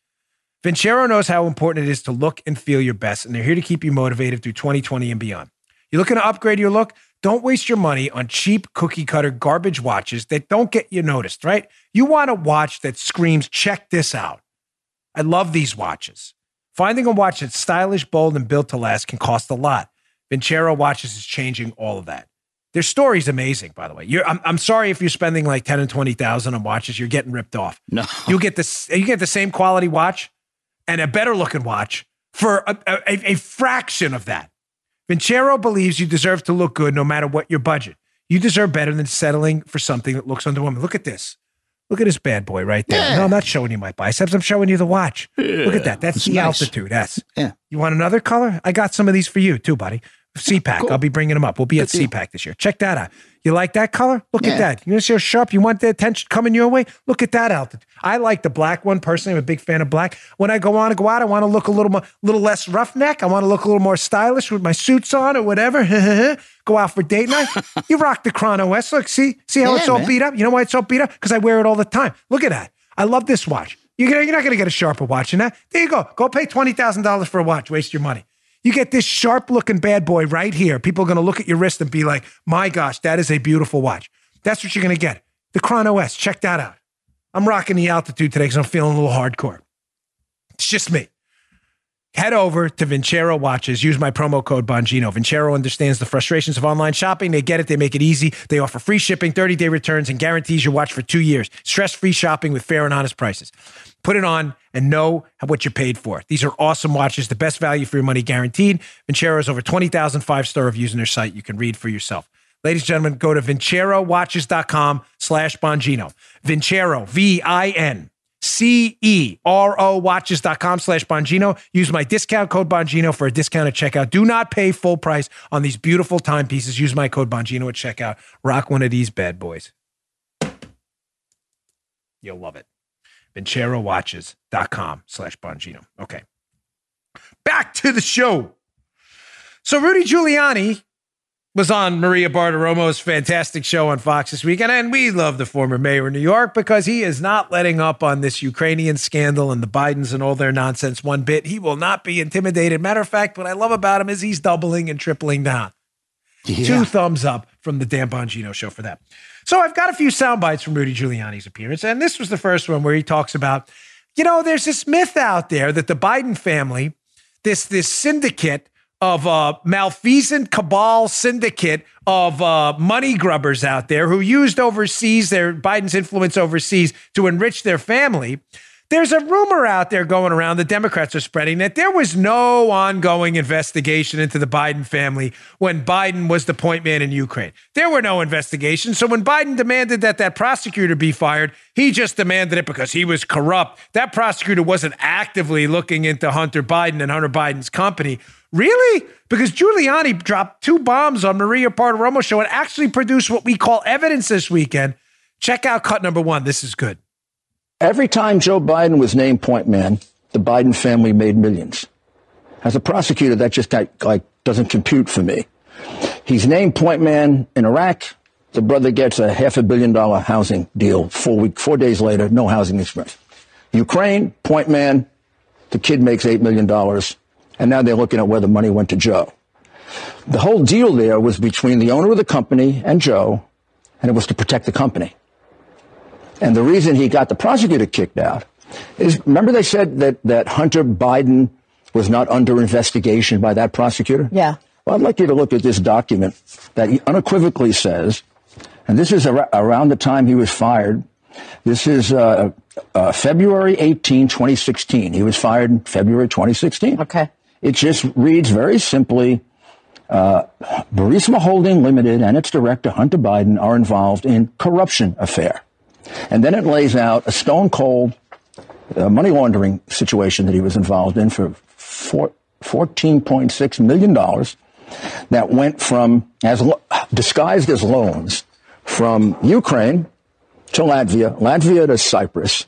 Vincero knows how important it is to look and feel your best, and they're here to keep you motivated through 2020 and beyond. You're looking to upgrade your look? Don't waste your money on cheap cookie cutter garbage watches that don't get you noticed, right? You want a watch that screams, check this out. I love these watches. Finding a watch that's stylish, bold, and built to last can cost a lot. Vincero Watches is changing all of that. Their story's amazing, by the way. You're, I'm, I'm sorry if you're spending like 10 and 20,000 on watches, you're getting ripped off. No. You get this, you get the same quality watch and a better looking watch for a, a, a fraction of that. Vincero believes you deserve to look good no matter what your budget. You deserve better than settling for something that looks underwhelming. Look at this. Look at this bad boy right there. Yeah. No, I'm not showing you my biceps. I'm showing you the watch. Look at that. That's It's the nice. altitude. Yes. Yeah. You want another color? I got some of these for you too, buddy. CPAC. Cool. I'll be bringing them up. We'll be at deal. CPAC this year. Check that out. You like that color? Look Yeah. at that. You want to see how sharp? You want the attention coming your way? Look at that altitude. I like the black one personally. I'm a big fan of black. When I go on to go out, I want to look a little more, little less roughneck. I want to look a little more stylish with my suits on or whatever. go out for date night. you rock the Chrono S. Look, see, see how Yeah, it's all man. beat up. You know why it's all beat up? Because I wear it all the time. Look at that. I love this watch. You're, you're not going to get a sharper watch than that. There you go. Go pay $20,000 for a watch. Waste your money. You get this sharp looking bad boy right here. People are going to look at your wrist and be like, my gosh, that is a beautiful watch. That's what you're going to get. The Chrono S. Check that out. I'm rocking the altitude today because I'm feeling a little hardcore. It's just me. Head over to Vincero Watches. Use my promo code Bongino. Vincero understands the frustrations of online shopping. They get it. They make it easy. They offer free shipping, 30 day returns, and guarantees your watch for two years. Stress free shopping with fair and honest prices. Put it on and know what you paid for. These are awesome watches, the best value for your money guaranteed. Vincero has over 20,000 five star reviews on their site. You can read for yourself. Ladies and gentlemen, go to vincerowatches.com slash Bongino. Vincero, V I N C E R O watches.com slash Bongino. Use my discount code Bongino for a discount at checkout. Do not pay full price on these beautiful timepieces. Use my code Bongino at checkout. Rock one of these bad boys. You'll love it. VinceroWatches.com slash Bongino. Okay. Back to the show. So Rudy Giuliani was on Maria Bartiromo's fantastic show on Fox this weekend, and we love the former mayor of New York because he is not letting up on this Ukrainian scandal and the Bidens and all their nonsense one bit. He will not be intimidated. Matter of fact, what I love about him is he's doubling and tripling down. Two thumbs up from the Dan Bongino show for that. So I've got a few sound bites from Rudy Giuliani's appearance, and this was the first one where he talks about, you know, there's this myth out there that the Biden family, this this syndicate of uh, malfeasant cabal syndicate of uh, money grubbers out there who used overseas their Biden's influence overseas to enrich their family. There's a rumor out there going around the Democrats are spreading that there was no ongoing investigation into the Biden family when Biden was the point man in Ukraine. There were no investigations. So when Biden demanded that that prosecutor be fired, he just demanded it because he was corrupt. That prosecutor wasn't actively looking into Hunter Biden and Hunter Biden's company. Really? Because Giuliani dropped two bombs on Maria Bartiromo show and actually produced what we call evidence this weekend. Check out cut number one. This is good. Every time Joe Biden was named point man, the Biden family made millions. As a prosecutor, that just like, like doesn't compute for me. He's named point man in Iraq. The brother gets a half a billion dollar housing deal. Four week, four days later, no housing express. Ukraine, point man, the kid makes eight million dollars, and now they're looking at where the money went to Joe. The whole deal there was between the owner of the company and Joe, and it was to protect the company. And the reason he got the prosecutor kicked out is remember they said that, that Hunter Biden was not under investigation by that prosecutor? Yeah. Well, I'd like you to look at this document that he unequivocally says, and this is ar- around the time he was fired. This is uh, uh, February 18, 2016. He was fired in February 2016. Okay. It just reads very simply uh, Burisma Holding Limited and its director, Hunter Biden, are involved in corruption affair. And then it lays out a stone cold uh, money laundering situation that he was involved in for four, $14.6 million that went from, as lo- disguised as loans, from Ukraine to Latvia, Latvia to Cyprus,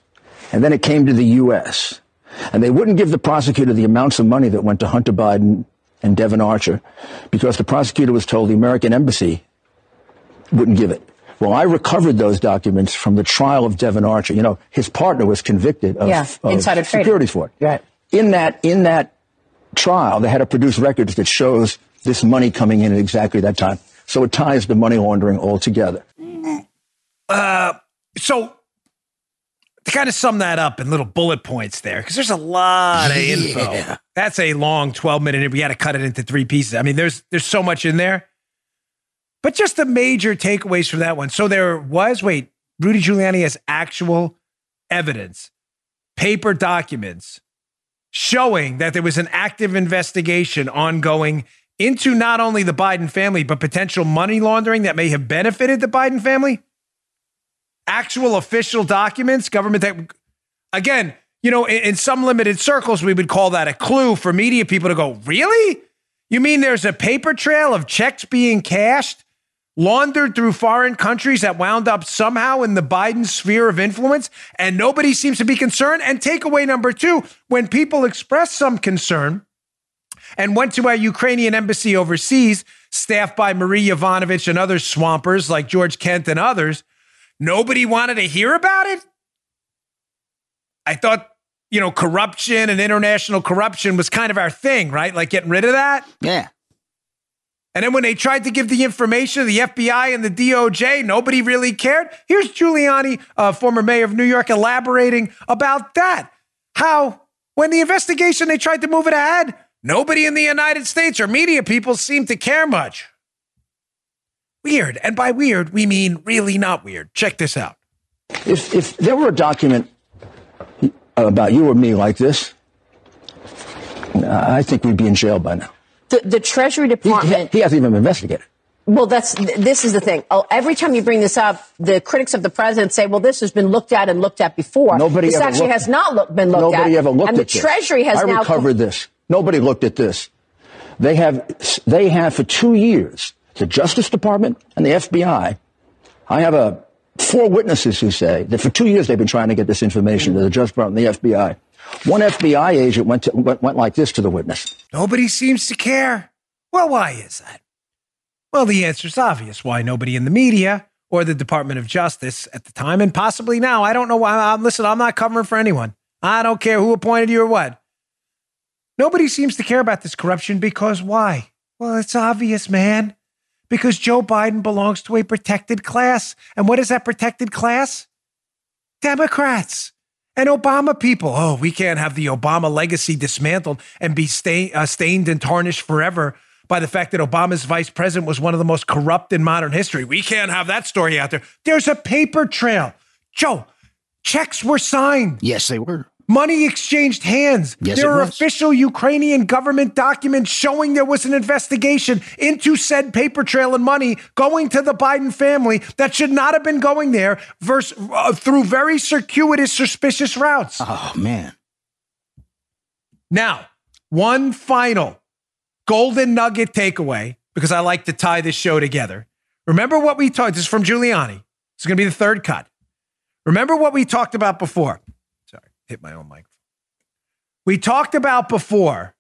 and then it came to the U.S. And they wouldn't give the prosecutor the amounts of money that went to Hunter Biden and Devon Archer because the prosecutor was told the American embassy wouldn't give it. Well, I recovered those documents from the trial of Devon Archer. You know, his partner was convicted of, Yeah, of insider trading. securities fraud. Right. In that, in that trial, they had to produce records that shows this money coming in at exactly that time. So it ties the money laundering altogether. Uh, so to kind of sum that up in little bullet points there, because there's a lot of Yeah. info. That's a long 12 minute. We had to cut it into three pieces. I mean, there's there's so much in there. But just the major takeaways from that one. So there was, wait, Rudy Giuliani has actual evidence, paper documents showing that there was an active investigation ongoing into not only the Biden family, but potential money laundering that may have benefited the Biden family actual official documents, government that, again, you know, in, in, some limited circles, we would call that a clue for media people to go, really? You mean there's a paper trail of checks being cashed, laundered through foreign countries that wound up somehow in the Biden sphere of influence, and nobody seems to be concerned? And takeaway number two, when people express some concern, and went to our Ukrainian embassy overseas, staffed by Marie Yovanovitch and other swampers like George Kent and others, Nobody wanted to hear about it. I thought, you know, corruption and international corruption was kind of our thing, right? Like getting rid of that. Yeah. And then when they tried to give the information to the FBI and the DOJ, nobody really cared. Here's Giuliani, uh, former mayor of New York, elaborating about that. How, when the investigation, they tried to move it ahead, nobody in the United States or media people seemed to care much. Weird. And by weird, we mean really not weird. Check this out. If, if there were a document about you or me like this, I think we'd be in jail by now. The, the Treasury Department. He, he, hasn't even investigated. Well, that's this is the thing. Oh, every time you bring this up, the critics of the president say, "Well, this has been looked at and looked at before." Nobody this actually looked, has not look, been looked nobody at. Nobody ever looked and at the Treasury has I now recovered this. Nobody looked at this. They have they have for two years the Justice Department and the FBI. I have a four witnesses who say that for two years they've been trying to get this information to the Justice Department and the FBI. One FBI agent went, to, went, went like this to the witness. Nobody seems to care. Well, why is that? Well, the answer is obvious. Why nobody in the media or the Department of Justice at the time, and possibly now, I don't know why. I'm, listen, I'm not covering for anyone. I don't care who appointed you or what. Nobody seems to care about this corruption because why? Well, it's obvious, man because Joe Biden belongs to a protected class. And what is that protected class? Democrats and Obama people. Oh, we can't have the Obama legacy dismantled and be stain, uh, stained and tarnished forever by the fact that Obama's vice president was one of the most corrupt in modern history. We can't have that story out there. There's a paper trail. Joe, checks were signed. Yes, they were. Money exchanged hands. Yes, there are was. official Ukrainian government documents showing there was an investigation into said paper trail and money going to the Biden family that should not have been going there versus, uh, through very circuitous, suspicious routes. Oh, man. Now, one final golden nugget takeaway, because I like to tie this show together. Remember what we talked, this is from Giuliani. It's going to be the third cut. Remember what we talked about before hit my own microphone. We talked about before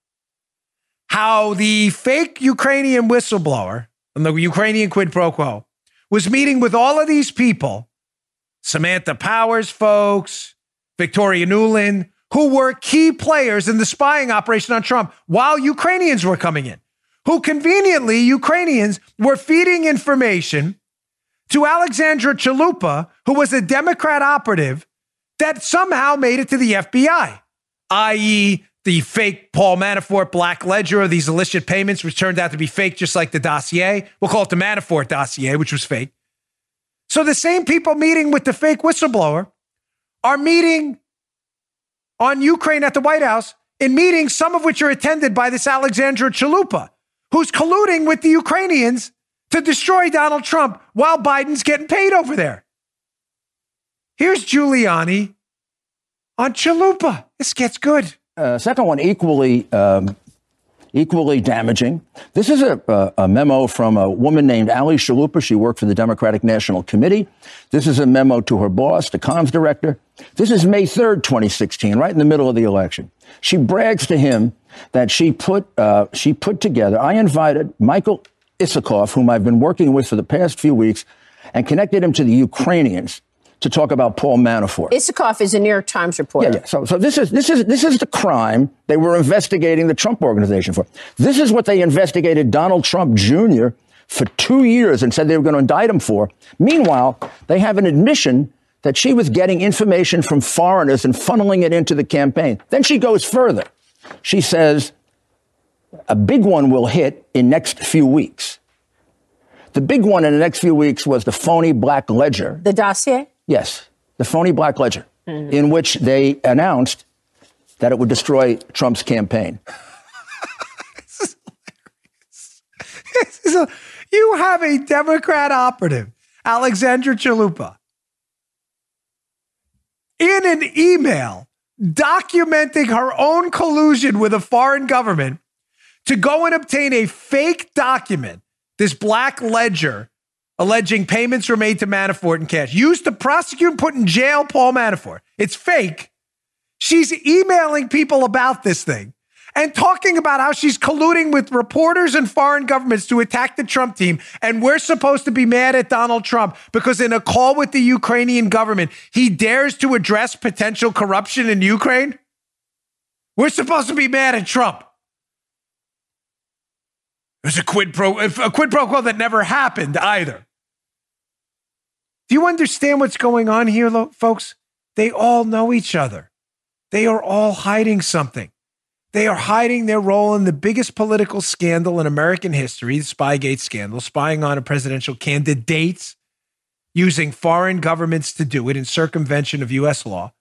how the fake Ukrainian whistleblower and the Ukrainian quid pro quo was meeting with all of these people, Samantha Powers folks, Victoria Nuland, who were key players in the spying operation on Trump while Ukrainians were coming in, who conveniently, Ukrainians were feeding information to Alexandra Chalupa, who was a Democrat operative that somehow made it to the FBI, i.e., the fake Paul Manafort black ledger of these illicit payments, which turned out to be fake, just like the dossier. We'll call it the Manafort dossier, which was fake. So the same people meeting with the fake whistleblower are meeting on Ukraine at the White House in meetings, some of which are attended by this Alexandra Chalupa, who's colluding with the Ukrainians to destroy Donald Trump while Biden's getting paid over there. Here's Giuliani on Chalupa. This gets good. Uh, second one, equally um, equally damaging. This is a, a, a, memo from a woman named Ali Chalupa. She worked for the Democratic National Committee. This is a memo to her boss, the comms director. This is May 3rd, 2016, right in the middle of the election. She brags to him that she put uh, she put together. I invited Michael Isikoff, whom I've been working with for the past few weeks, and connected him to the Ukrainians to talk about Paul Manafort. Isikoff is a New York Times reporter. Yeah, yeah. So, so this is this is this is the crime they were investigating the Trump organization for. This is what they investigated Donald Trump Jr. for two years and said they were going to indict him for. Meanwhile, they have an admission that she was getting information from foreigners and funneling it into the campaign. Then she goes further. She says, a big one will hit in next few weeks. The big one in the next few weeks was the phony black ledger. The dossier? Yes, the phony black ledger, mm-hmm. in which they announced that it would destroy Trump's campaign. this is hilarious. This is a, you have a Democrat operative, Alexandra Chalupa, in an email documenting her own collusion with a foreign government to go and obtain a fake document, this black ledger alleging payments were made to Manafort in cash, used to prosecute and put in jail Paul Manafort. It's fake. She's emailing people about this thing and talking about how she's colluding with reporters and foreign governments to attack the Trump team. And we're supposed to be mad at Donald Trump because in a call with the Ukrainian government, he dares to address potential corruption in Ukraine. We're supposed to be mad at Trump. There's a quid pro a quid pro quo that never happened either. Do you understand what's going on here, folks? They all know each other. They are all hiding something. They are hiding their role in the biggest political scandal in American history, the Spygate scandal, spying on a presidential candidate, using foreign governments to do it in circumvention of US law.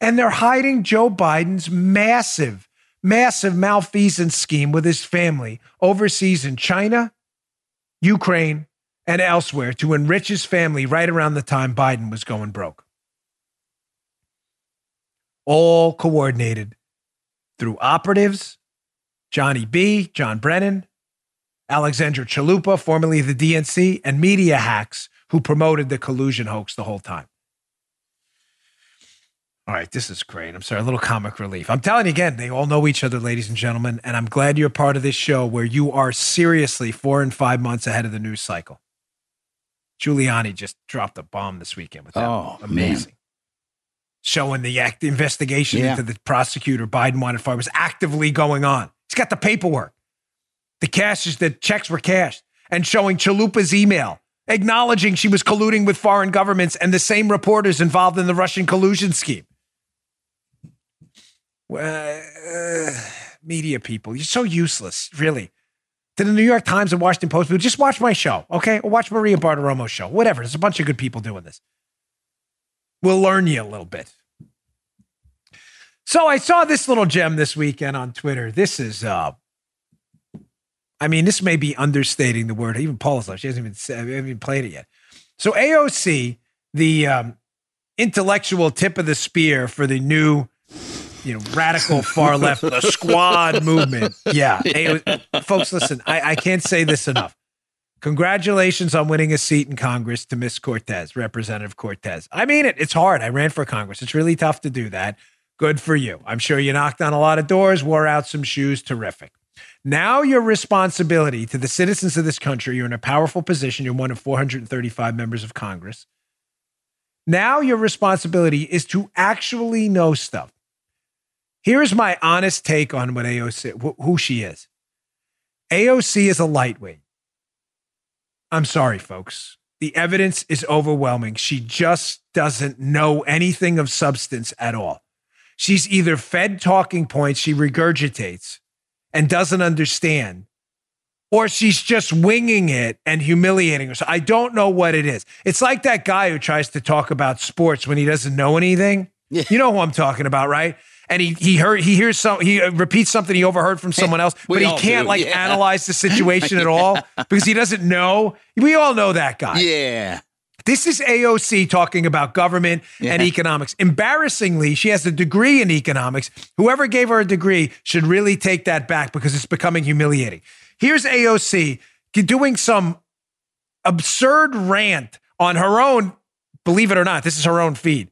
And they're hiding Joe Biden's massive, massive malfeasance scheme with his family overseas in China, Ukraine, and elsewhere to enrich his family right around the time Biden was going broke. All coordinated through operatives, Johnny B., John Brennan, Alexandra Chalupa, formerly the DNC, and media hacks who promoted the collusion hoax the whole time. All right, this is great. I'm sorry, a little comic relief. I'm telling you again, they all know each other, ladies and gentlemen, and I'm glad you're part of this show where you are seriously four and five months ahead of the news cycle. Giuliani just dropped a bomb this weekend with that. Oh, amazing. Man showing the act investigation yeah. into the prosecutor Biden wanted for was actively going on. He's got the paperwork. The cash is the checks were cashed and showing Chalupa's email acknowledging she was colluding with foreign governments and the same reporters involved in the Russian collusion scheme. Uh, media people, you're so useless, really. To the New York Times and Washington Post people, just watch my show, okay? Or watch Maria Bartiromo's show, whatever. There's a bunch of good people doing this. We'll learn you a little bit. So I saw this little gem this weekend on Twitter. This is, uh, I mean, this may be understating the word. Even Paula's she hasn't even, hasn't even played it yet. So AOC, the um, intellectual tip of the spear for the new, you know, radical far left, the squad movement. Yeah, AO- folks, listen, I, I can't say this enough. Congratulations on winning a seat in Congress to Miss Cortez, Representative Cortez. I mean it. It's hard. I ran for Congress. It's really tough to do that. Good for you. I'm sure you knocked on a lot of doors, wore out some shoes. Terrific. Now, your responsibility to the citizens of this country, you're in a powerful position. You're one of 435 members of Congress. Now, your responsibility is to actually know stuff. Here's my honest take on what AOC, who she is. AOC is a lightweight. I'm sorry, folks. The evidence is overwhelming. She just doesn't know anything of substance at all. She's either fed talking points she regurgitates and doesn't understand, or she's just winging it and humiliating herself. I don't know what it is. It's like that guy who tries to talk about sports when he doesn't know anything. Yeah. You know who I'm talking about, right? And he he heard he hears some he uh, repeats something he overheard from someone else, but he can't do. like yeah. analyze the situation at all because he doesn't know. We all know that guy. Yeah. This is AOC talking about government yeah. and economics. Embarrassingly, she has a degree in economics. Whoever gave her a degree should really take that back because it's becoming humiliating. Here's AOC doing some absurd rant on her own, believe it or not, this is her own feed,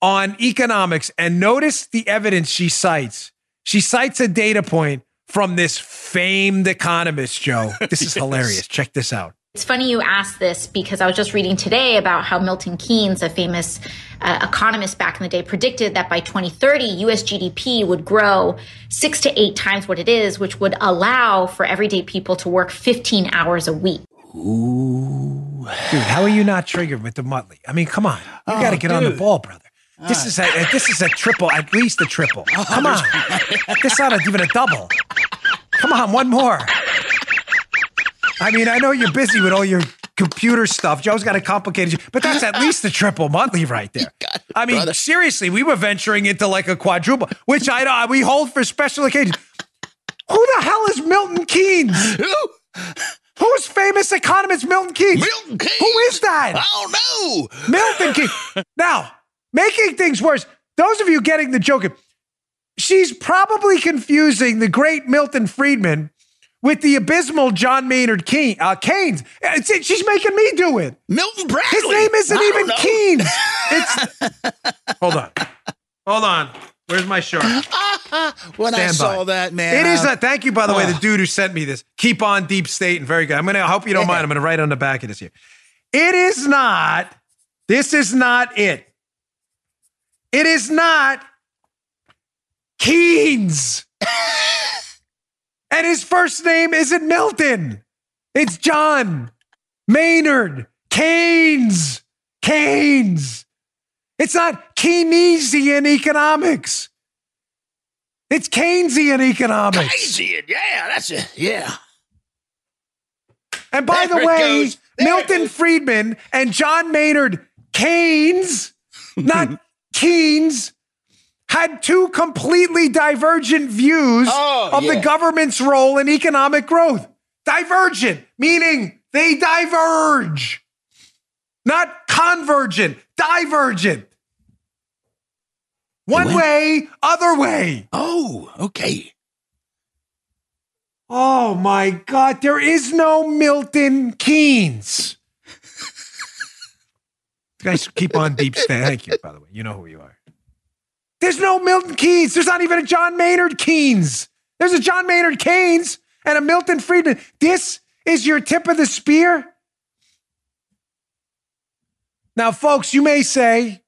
on economics. And notice the evidence she cites. She cites a data point from this famed economist, Joe. This is yes. hilarious. Check this out. It's funny you asked this because I was just reading today about how Milton Keynes, a famous uh, economist back in the day, predicted that by 2030, US GDP would grow six to eight times what it is, which would allow for everyday people to work 15 hours a week. Ooh. Dude, how are you not triggered with the Muttley? I mean, come on. You oh, got to get dude. on the ball, brother. This is a uh, this is a triple, at least a triple. Oh, come on, this is not even a double. Come on, one more. I mean, I know you're busy with all your computer stuff. Joe's got a complicated, but that's at least a triple monthly right there. I mean, brother. seriously, we were venturing into like a quadruple, which I we hold for special occasions. Who the hell is Milton Keynes? Who? Who's famous economist Milton Keynes? Milton Keynes. Who is that? I don't know. Milton Keynes. now, making things worse, those of you getting the joke, she's probably confusing the great Milton Friedman with the abysmal John Maynard Keynes. Uh, Keynes. She's making me do it. Milton Bradley. His name isn't even Keynes. It's. Hold on. Hold on. Where's my shirt? when Stand I saw that, man. It is a thank you, by the way, the dude who sent me this. Keep on deep state and very good. I'm gonna I hope you don't mind. I'm gonna write on the back of this here. It is not, this is not it. It is not Keynes. And his first name isn't Milton. It's John Maynard Keynes. Keynes. It's not Keynesian economics. It's Keynesian economics. Keynesian, yeah, that's it. Yeah. And by there the way, Milton Friedman and John Maynard Keynes, not Keynes, had two completely divergent views oh, of yeah. the government's role in economic growth. Divergent, meaning they diverge, not convergent, divergent. One way, other way. Oh, okay. Oh my God, there is no Milton Keynes. Guys keep on deep stay. Thank you, by the way. You know who you are. There's no Milton Keynes. There's not even a John Maynard Keynes. There's a John Maynard Keynes and a Milton Friedman. This is your tip of the spear? Now, folks, you may say,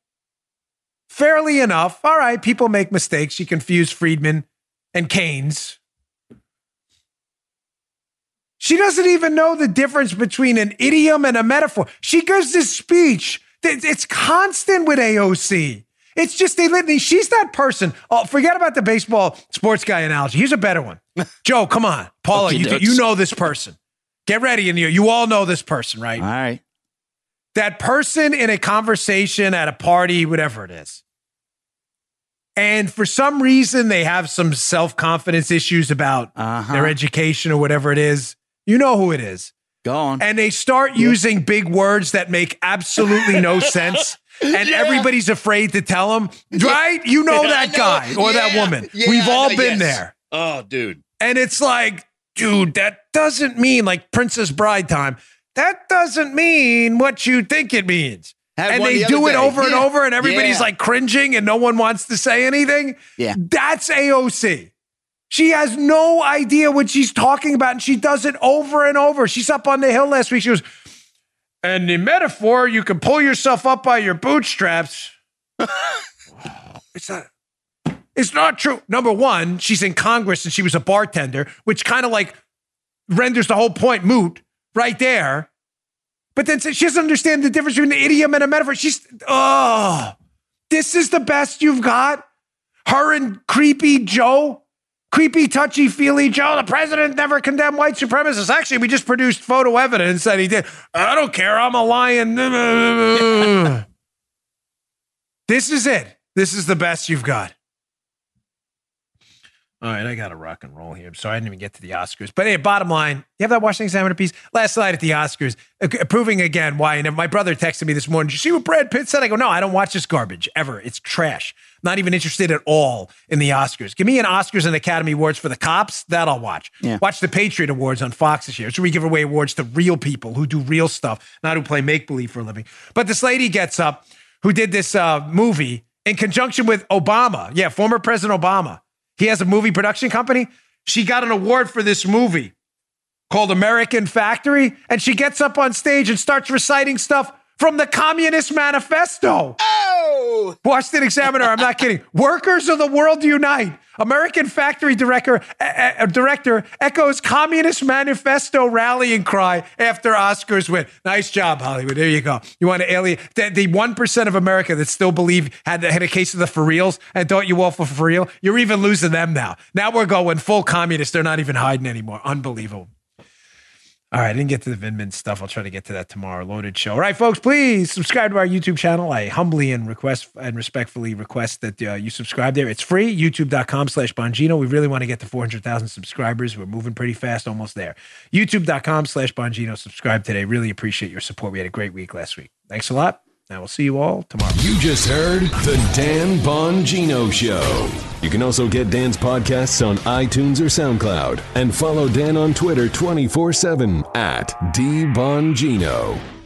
fairly enough, all right, people make mistakes. You confuse Friedman and Keynes. She doesn't even know the difference between an idiom and a metaphor. She gives this speech. It's constant with AOC. It's just they litany. She's that person. Oh, forget about the baseball sports guy analogy. Here's a better one. Joe, come on, Paula. you, you know this person. Get ready, and you you all know this person, right? All right. That person in a conversation at a party, whatever it is, and for some reason they have some self confidence issues about uh-huh. their education or whatever it is. You know who it is. Go on. And they start yeah. using big words that make absolutely no sense and yeah. everybody's afraid to tell him, right? You know that guy or yeah. that woman. Yeah, We've all been yes. there. Oh, dude. And it's like, dude, that doesn't mean like Princess Bride time. That doesn't mean what you think it means. Had and they the do it day. over and over, and everybody's like cringing and no one wants to say anything. Yeah. That's AOC. She has no idea what she's talking about, and she does it over and over. She's up on the hill last week. She was, and the metaphor, you can pull yourself up by your bootstraps. it's not. It's not true. Number one, she's in Congress and she was a bartender, which kind of like renders the whole point moot right there. But then she doesn't understand the difference between an idiom and a metaphor. She's, oh, this is the best you've got? Her and creepy Joe creepy, touchy feely Joe. The president never condemned white supremacists. Actually, we just produced photo evidence that he did. I don't care. I'm a lion. this is it. This is the best you've got. All right, I got to rock and roll here. I'm sorry I didn't even get to the Oscars. But hey, bottom line, you have that Washington Examiner piece last night at the Oscars, proving again why. And my brother texted me this morning. Did you see what Brad Pitt said? I go, no, I don't watch this garbage ever. It's trash. Not even interested at all in the Oscars. Give me an Oscars and Academy Awards for the cops. That I'll watch. Yeah. Watch the Patriot Awards on Fox this year. So we give away awards to real people who do real stuff, not who play make believe for a living. But this lady gets up who did this uh, movie in conjunction with Obama. Yeah, former President Obama he has a movie production company. She got an award for this movie. called American Factory, and she gets up on stage and starts reciting stuff from the Communist Manifesto. Oh! Washington Examiner, I'm not kidding. Workers of the world unite. American Factory director, uh, director echoes Communist Manifesto rallying cry after Oscars win. Nice job, Hollywood. There you go. You want to alien the, the 1% of America that still believe had, had a case of the for reals and thought you all for for real. You're even losing them now. Now we're going full communist. They're not even hiding anymore. Unbelievable. All right, I didn't get to the Vindman stuff. I'll try to get to that tomorrow. Loaded show. All right, folks, please subscribe to our YouTube channel. I humbly and request and respectfully request that uh, you subscribe there. It's free. YouTube.com slash Bongino. We really want to get to 400,000 subscribers. We're moving pretty fast, almost there. YouTube.com slash Bongino. Subscribe today. Really appreciate your support. We had a great week last week. Thanks a lot. I will see you all tomorrow. You just heard the Dan Bongino Show. You can also get Dan's podcasts on iTunes or SoundCloud and follow Dan on Twitter 24 7 at DBongino.